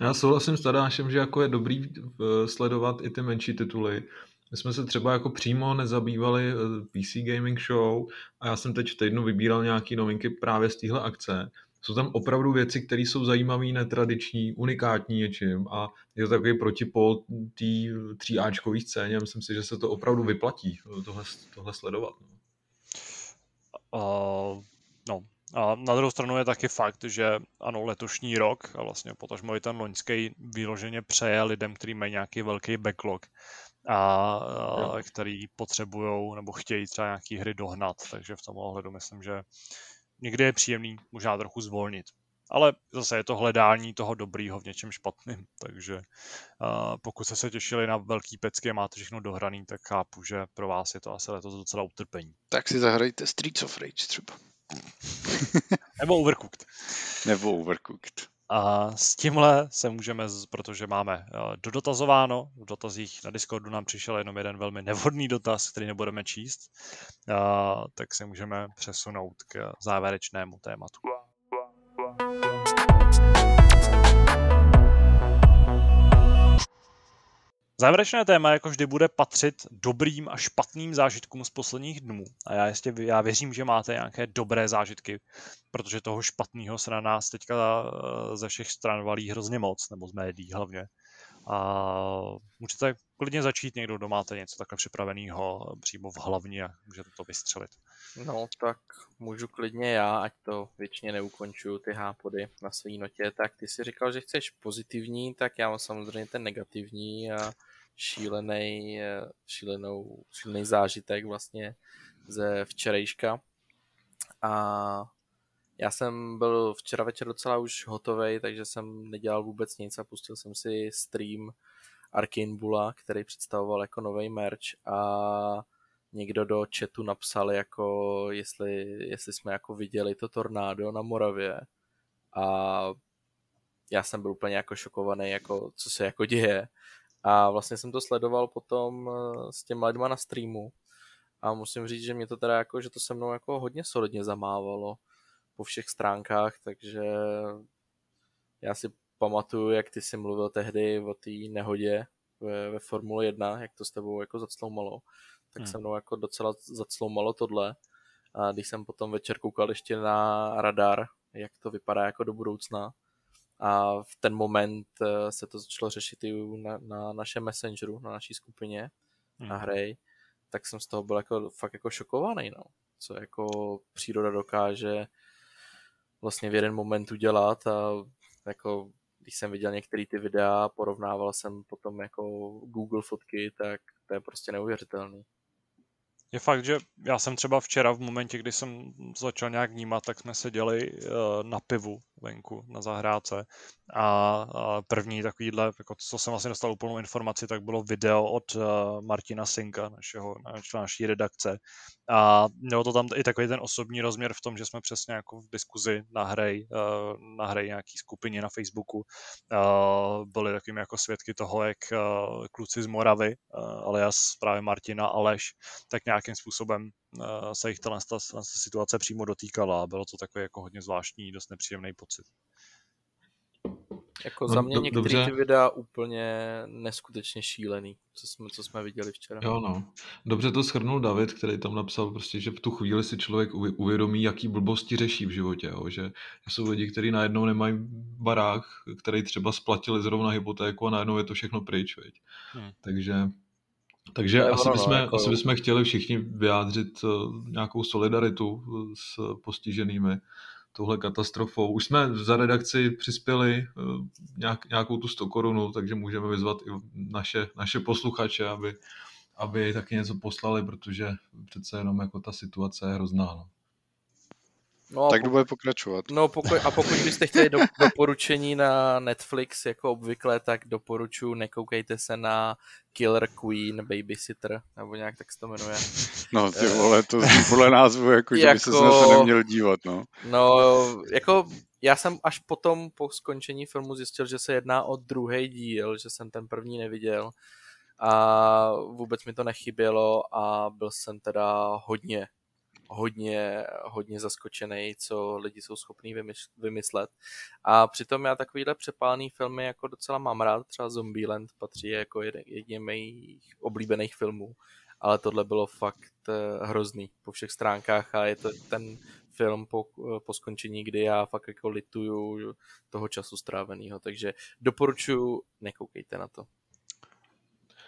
Já souhlasím s Tadášem, že jako je dobrý eh, sledovat i ty menší tituly. My jsme se třeba jako přímo nezabývali eh, PC Gaming Show a já jsem teď v týdnu vybíral nějaké novinky právě z téhle akce. Jsou tam opravdu věci, které jsou zajímavé, netradiční, unikátní něčím a je to takový protipol té tříáčkové scéně. Myslím si, že se to opravdu vyplatí eh, tohle, tohle sledovat. Uh, no, a na druhou stranu je taky fakt, že ano, letošní rok a vlastně potažmo i ten loňský výloženě přeje lidem, kteří mají nějaký velký backlog a, a který potřebují nebo chtějí třeba nějaký hry dohnat, takže v tom ohledu myslím, že někdy je příjemný možná trochu zvolnit. Ale zase je to hledání toho dobrýho v něčem špatným, [LAUGHS] takže uh, pokud jste se těšili na velký pecky a máte všechno dohraný, tak chápu, že pro vás je to asi letos docela utrpení. Tak si zahrajte Streets of Rage třeba. [LAUGHS] Nebo Overcooked. Nebo Overcooked. A s tímhle se můžeme, protože máme dodotazováno, v dotazích na Discordu nám přišel jenom jeden velmi nevhodný dotaz, který nebudeme číst, tak se můžeme přesunout k závěrečnému tématu. Závěrečné téma jako vždy bude patřit dobrým a špatným zážitkům z posledních dnů. A já, ještě, já věřím, že máte nějaké dobré zážitky, protože toho špatného se na nás teďka eh, ze všech stran valí hrozně moc, nebo z médií hlavně. A můžete klidně začít někdo, kdo máte něco takhle připraveného přímo v hlavně a můžete to vystřelit. No, tak můžu klidně já, ať to většině neukončuju ty hápody na své notě. Tak ty si říkal, že chceš pozitivní, tak já mám samozřejmě ten negativní a šílený, šílenou, šílený zážitek vlastně ze včerejška. A já jsem byl včera večer docela už hotový, takže jsem nedělal vůbec nic a pustil jsem si stream Arkane Bulla, který představoval jako nový merch a někdo do chatu napsal jako jestli, jestli jsme jako viděli to tornádo na Moravě a já jsem byl úplně jako šokovaný, jako co se jako děje a vlastně jsem to sledoval potom eh, s těma lidma na streamu a musím říct, že mě to teda jako, že to se mnou jako hodně solidně zamávalo po všech stránkách, takže já si pamatuju, jak ty jsi mluvil tehdy o té nehodě ve, ve Formule 1, jak to s tebou jako zacloumalo, tak hmm. se mnou jako docela zacloumalo tohle. A když jsem potom večer koukal ještě na radar, jak to vypadá jako do budoucna, a v ten moment eh, se to začalo řešit i na, na našem messengeru, na naší skupině, hmm. na hry, tak jsem z toho byl jako, fakt jako šokovaný, no. Co jako příroda dokáže vlastně v jeden moment udělat a jako když jsem viděl některé ty videa, porovnával jsem potom jako Google fotky, tak to je prostě neuvěřitelný. Je fakt, že já jsem třeba včera v momentě, kdy jsem začal nějak vnímat, tak jsme seděli uh, na pivu venku na zahrádce. A, první takovýhle, jako co jsem vlastně dostal úplnou informaci, tak bylo video od uh, Martina Sinka, našeho, naší redakce. A mělo to tam i takový ten osobní rozměr v tom, že jsme přesně jako v diskuzi na hry, uh, na hry nějaký skupině na Facebooku byli takovými jako svědky toho, jak kluci z Moravy, alias právě Martina Aleš, tak nějakým způsobem se jich ta, ta, ta situace přímo dotýkala a bylo to takový jako hodně zvláštní, dost nepříjemný pocit. Jako no, za mě do, některé ty videa úplně neskutečně šílený, co jsme, co jsme viděli včera. Jo no. Dobře to shrnul David, který tam napsal prostě, že v tu chvíli si člověk uvědomí, jaký blbosti řeší v životě. Jo? Že jsou lidi, kteří najednou nemají barák, který třeba splatili zrovna hypotéku a najednou je to všechno pryč. Hmm. Takže takže asi, ono, bychom, no, jako... asi bychom chtěli všichni vyjádřit uh, nějakou solidaritu s postiženými touhle katastrofou. Už jsme za redakci přispěli uh, nějak, nějakou tu 100 korunu, takže můžeme vyzvat i naše, naše posluchače, aby, aby taky něco poslali, protože přece jenom jako ta situace je hrozná. No. No, tak kdo bude pokračovat? No pokud, a pokud byste chtěli do, [LAUGHS] doporučení na Netflix, jako obvykle, tak doporučuji, nekoukejte se na Killer Queen Babysitter, nebo nějak tak se to jmenuje. No ty vole, to zní podle názvu, jako, že by se na to neměl dívat, no. No, jako já jsem až potom po skončení filmu zjistil, že se jedná o druhý díl, že jsem ten první neviděl a vůbec mi to nechybělo a byl jsem teda hodně, hodně, hodně zaskočený, co lidi jsou schopní vymyslet. A přitom já takovýhle přepálený filmy jako docela mám rád, třeba Zombieland patří jako jedním mých oblíbených filmů, ale tohle bylo fakt eh, hrozný po všech stránkách a je to ten film po, eh, po skončení, kdy já fakt jako lituju toho času stráveného, takže doporučuji, nekoukejte na to.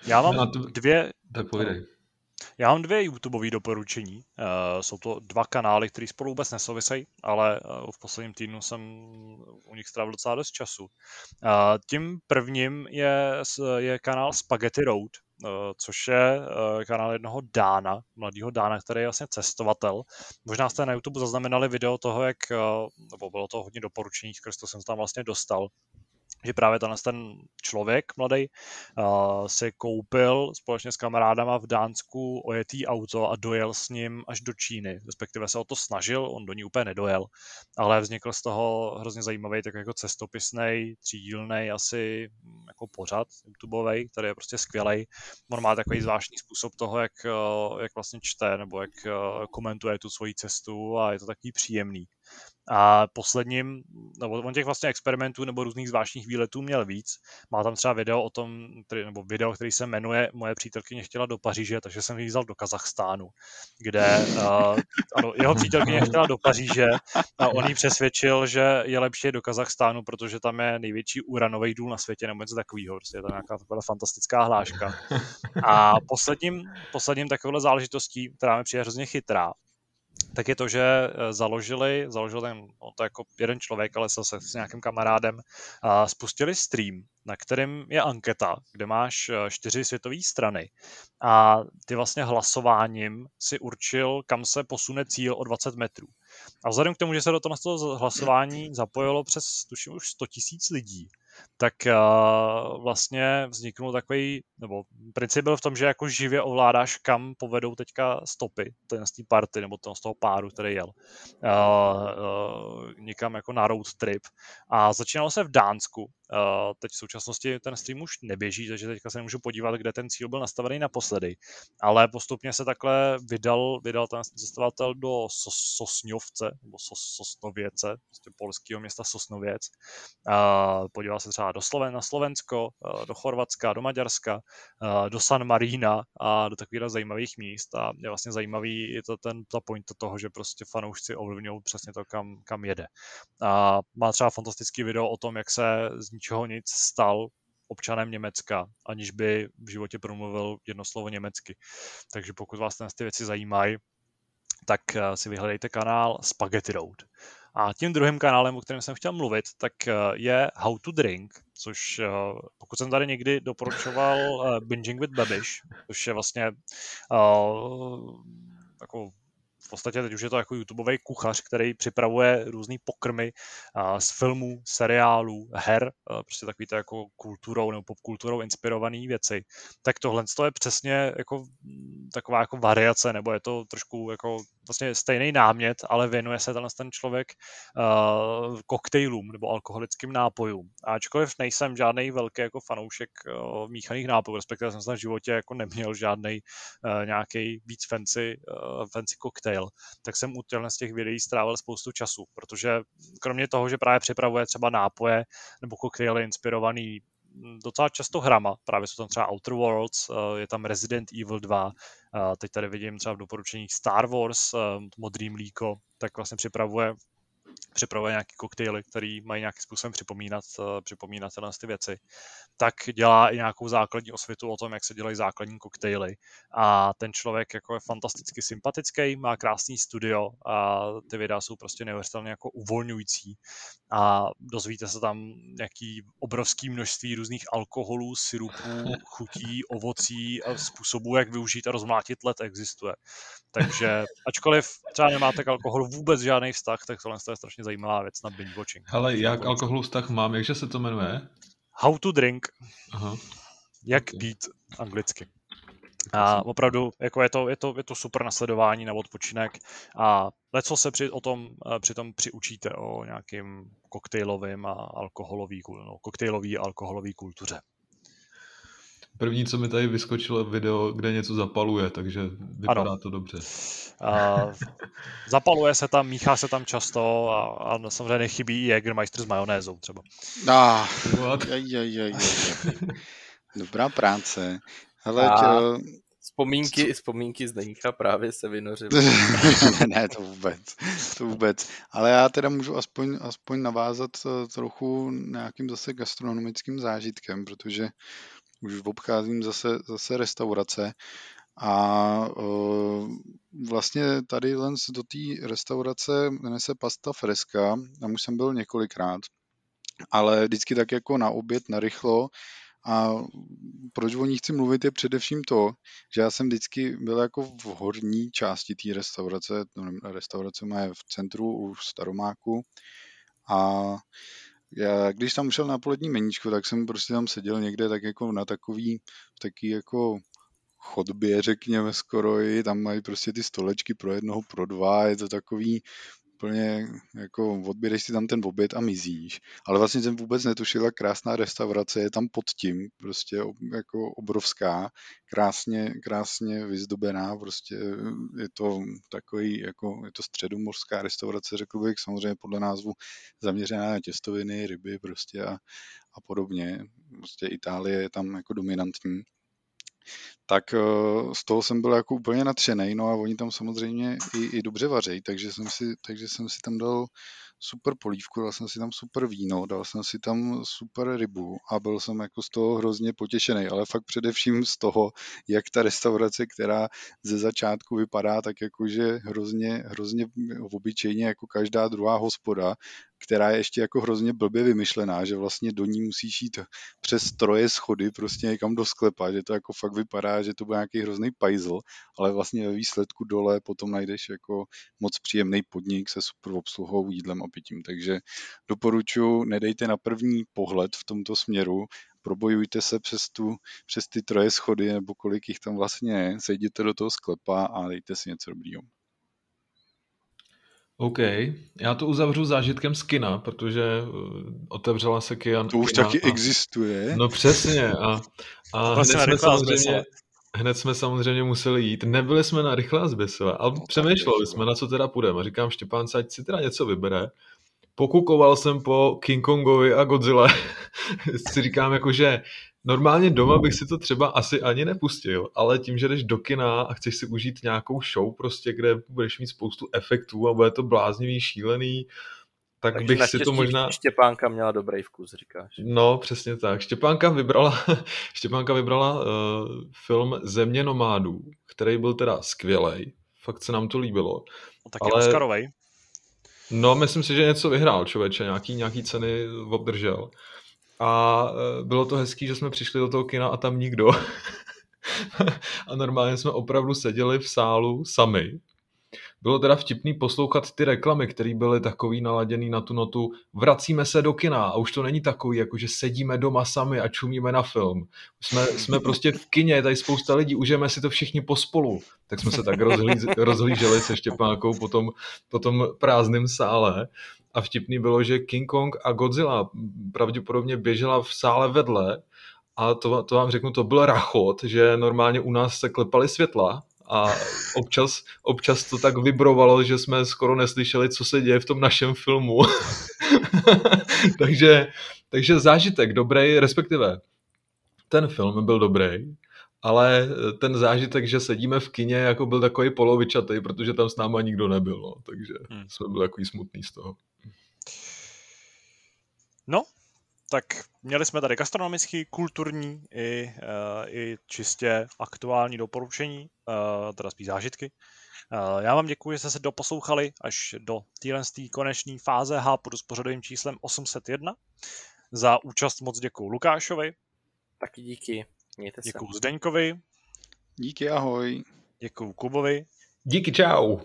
Já mám dvě... Tak povídej. Já mám dvě YouTubeové doporučení. Uh, jsou to dva kanály, které spolu vůbec nesouvisejí, ale uh, v posledním týdnu jsem u nich strávil docela dost času. Uh, tím prvním je, je kanál Spaghetti Road, což je kanál jednoho Dána, mladého Dána, který je vlastně cestovatel. Možná jste na YouTube zaznamenali video toho, jak, nebo bylo to hodně doporučení, skrz to jsem tam vlastně dostal, že právě tenhle ten člověk mladý uh, si koupil společně s kamarádama v Dánsku ojetý auto a dojel s ním až do Číny, respektive se o to snažil, on do ní úplně nedojel, ale vznikl z toho hrozně zajímavý tak jako cestopisný, třídílný asi mm, jako pořad YouTubeový, který je prostě skvělý. On má takový zvláštní způsob toho, jak, uh, jak vlastně čte nebo jak uh, komentuje tu svoji cestu a je to takový příjemný. A posledním, nebo on těch vlastně experimentů nebo různých zvláštních výletů měl víc. Má tam třeba video o tom, který, nebo video, který se jmenuje Moje přítelkyně chtěla do Paříže, takže jsem ji vzal do Kazachstánu, kde uh, ano, jeho přítelkyně [LAUGHS] chtěla do Paříže a on jí přesvědčil, že je lepší do Kazachstánu, protože tam je největší uranový důl na světě nebo něco takového. Prostě je to nějaká taková fantastická hláška. A posledním, posledním takovou záležitostí, která mi přijde hrozně chytrá, tak je to, že eh, založili, založil ten, no to jako jeden člověk, ale se s nějakým kamarádem, a spustili stream, na kterém je anketa, kde máš eh, čtyři světové strany a ty vlastně hlasováním si určil, kam se posune cíl o 20 metrů. A vzhledem k tomu, že se do toho hlasování zapojilo přes, tuším, už 100 tisíc lidí, tak uh, vlastně vzniknul takový, nebo princip byl v tom, že jako živě ovládáš, kam povedou teďka stopy z té party, nebo z toho páru, který jel. Uh, uh, někam jako na road trip. A začínalo se v Dánsku. Uh, teď v současnosti ten stream už neběží, takže teďka se nemůžu podívat, kde ten cíl byl nastavený naposledy. Ale postupně se takhle vydal, vydal ten cestovatel do Sos, Sosňovce, nebo Sos, Sosnověce, prostě polského města Sosnověc. Uh, podíval se třeba do Sloven, na Slovensko, eh, do Chorvatska, do Maďarska, eh, do San Marína a do takových zajímavých míst a je vlastně zajímavý je to ten, ta point toho, že prostě fanoušci ovlivňují přesně to, kam, kam jede. A má třeba fantastický video o tom, jak se z ničeho nic stal občanem Německa, aniž by v životě promluvil jedno slovo německy. Takže pokud vás ty věci zajímají, tak eh, si vyhledejte kanál Spaghetti Road. A tím druhým kanálem, o kterém jsem chtěl mluvit, tak eh, je How to Drink, což eh, pokud jsem tady někdy doporučoval Binging with Babish, což je vlastně uh, jako v podstatě teď už je to jako YouTubeový kuchař, který připravuje různé pokrmy z filmů, seriálů, her, prostě takový to jako kulturou nebo popkulturou inspirované věci. Tak tohle je přesně jako taková jako variace, nebo je to trošku jako vlastně stejný námět, ale věnuje se tenhle ten člověk uh, koktejlům nebo alkoholickým nápojům. Ačkoliv nejsem žádný velký jako fanoušek uh, míchaných nápojů, respektive jsem v životě jako neměl žádný uh, nějaký víc fancy, uh, fancy koktejl, tak jsem u z těch videí strávil spoustu času, protože kromě toho, že právě připravuje třeba nápoje nebo koktejly inspirovaný docela často hrama, právě jsou tam třeba Outer Worlds, je tam Resident Evil 2, teď tady vidím třeba v doporučení Star Wars, modrý mlíko, tak vlastně připravuje připravuje nějaké koktejly, které mají nějakým způsobem připomínat, uh, připomínat tyhle ty věci, tak dělá i nějakou základní osvětu o tom, jak se dělají základní koktejly. A ten člověk jako je fantasticky sympatický, má krásný studio a ty videa jsou prostě neuvěřitelně jako uvolňující. A dozvíte se tam nějaký obrovský množství různých alkoholů, syrupů, chutí, ovocí a způsobů, jak využít a rozmlátit let existuje. Takže ačkoliv třeba nemáte k alkoholu vůbec žádný vztah, tak tohle je strašně zajímavá věc na binge watching. Ale jak alkoholu vztah mám, jakže se to jmenuje? How to drink. Aha. Jak okay. pít anglicky. A opravdu jako je, to, je, to, je to super nasledování na odpočinek a leco se při, o tom, eh, přitom přiučíte o nějakým koktejlovým a alkoholový, no, koktejlový a alkoholový kultuře. První, co mi tady vyskočilo video, kde něco zapaluje, takže vypadá ano. to dobře. Uh, zapaluje se tam, míchá se tam často a, a samozřejmě nechybí i Jägermeister s majonézou třeba. Ah, jaj, jaj, jaj, Dobrá práce. Hele, a... tě... Vzpomínky, vzpomínky z Deníka právě se vynořily. [LAUGHS] ne, to vůbec, to vůbec. Ale já teda můžu aspoň, aspoň navázat eh, trochu nějakým zase gastronomickým zážitkem, protože už obcházím zase, zase restaurace. A uh, vlastně tady len do té restaurace nese pasta freska, tam už jsem byl několikrát, ale vždycky tak jako na oběd, na rychlo. A proč o ní chci mluvit je především to, že já jsem vždycky byl jako v horní části té restaurace, restaurace má v centru u Staromáku. A já, když tam šel na polední meníčko, tak jsem prostě tam seděl někde tak jako na takový, taký jako chodbě, řekněme skoro i, tam mají prostě ty stolečky pro jednoho, pro dva, je to takový úplně jako odběreš si tam ten oběd a mizíš. Ale vlastně jsem vůbec netušil, jak krásná restaurace je tam pod tím, prostě jako obrovská, krásně, krásně vyzdobená, prostě je to takový, jako je to středomořská restaurace, řekl bych, samozřejmě podle názvu zaměřená na těstoviny, ryby prostě a, a podobně. Prostě Itálie je tam jako dominantní tak eh, z toho jsem byl jako úplně natřený, no a oni tam samozřejmě i, i dobře vaří, takže jsem, si, takže jsem si tam dal super polívku, dal jsem si tam super víno, dal jsem si tam super rybu a byl jsem jako z toho hrozně potěšený, ale fakt především z toho, jak ta restaurace, která ze začátku vypadá tak jakože hrozně, hrozně obyčejně jako každá druhá hospoda, která je ještě jako hrozně blbě vymyšlená, že vlastně do ní musíš jít přes troje schody prostě někam do sklepa, že to jako fakt vypadá, že to byl nějaký hrozný pajzl, ale vlastně ve výsledku dole potom najdeš jako moc příjemný podnik se super obsluhou, jídlem a pitím. Takže doporučuji, nedejte na první pohled v tomto směru, probojujte se přes, tu, přes ty troje schody, nebo kolik jich tam vlastně je, sejděte do toho sklepa a dejte si něco dobrýho. OK, já to uzavřu zážitkem z kina, protože uh, otevřela se kina. To už kina taky a... existuje. No přesně a, a [LAUGHS] hned jsme samozřejmě, hned jsme samozřejmě museli jít. Nebyli jsme na rychlá zběsile, ale no, přemýšleli jsme, na co teda půjdeme. Říkám Štěpán, ať si teda něco vybere. Pokukoval jsem po King Kongovi a Godzilla. [LAUGHS] si říkám jako, že Normálně doma bych si to třeba asi ani nepustil, ale tím, že jdeš do kina a chceš si užít nějakou show prostě, kde budeš mít spoustu efektů a bude to bláznivý, šílený, tak Takže bych si to možná... Štěpánka měla dobrý vkus, říkáš. No, přesně tak. Štěpánka vybrala, [LAUGHS] Štěpánka vybrala uh, film Země nomádů, který byl teda skvělý. Fakt se nám to líbilo. No, tak ale... Oscarovej. No, myslím si, že něco vyhrál člověče, nějaký, nějaký ceny obdržel. A e, bylo to hezký, že jsme přišli do toho kina a tam nikdo. [LAUGHS] a normálně jsme opravdu seděli v sálu sami. Bylo teda vtipný poslouchat ty reklamy, které byly takový naladěný na tu notu vracíme se do kina a už to není takový, jako že sedíme doma sami a čumíme na film. Jsme, jsme prostě v kině, tady spousta lidí, užijeme si to všichni pospolu. Tak jsme se tak rozhlíž, rozhlíželi se Štěpánkou po tom, po tom prázdném sále a vtipný bylo, že King Kong a Godzilla pravděpodobně běžela v sále vedle a to, to vám řeknu, to byl rachot, že normálně u nás se klepaly světla a občas, občas to tak vibrovalo, že jsme skoro neslyšeli, co se děje v tom našem filmu. [LAUGHS] takže, takže zážitek dobrý, respektive ten film byl dobrý ale ten zážitek, že sedíme v kině, jako byl takový polovičatý, protože tam s náma nikdo nebyl, no, takže hmm. jsme byli takový smutný z toho. No, tak měli jsme tady gastronomický, kulturní i, uh, i čistě aktuální doporučení, uh, teda spíš zážitky. Uh, já vám děkuji, že jste se doposlouchali až do téhle konečné fáze hápu s pořadovým číslem 801. Za účast moc děkuji Lukášovi. Taky díky. Mějte se. Děkuji Zdeňkovi. Díky, ahoj. Děkuji Kubovi. Díky, čau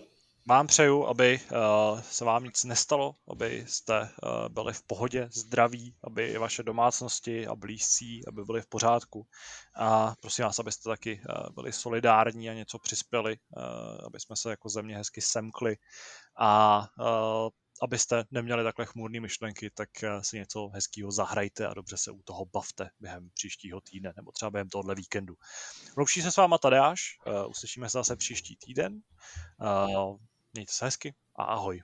vám přeju, aby uh, se vám nic nestalo, aby jste uh, byli v pohodě, zdraví, aby vaše domácnosti a blízcí, aby byli v pořádku. A prosím vás, abyste taky uh, byli solidární a něco přispěli, aby jsme se jako země hezky semkli a abyste neměli takhle chmurné myšlenky, tak si něco hezkého zahrajte a dobře se u toho bavte během příštího týdne nebo třeba během tohohle víkendu. Loučí se s váma Tadeáš, uslyšíme se zase příští týden. Mějte se hezky a ahoj.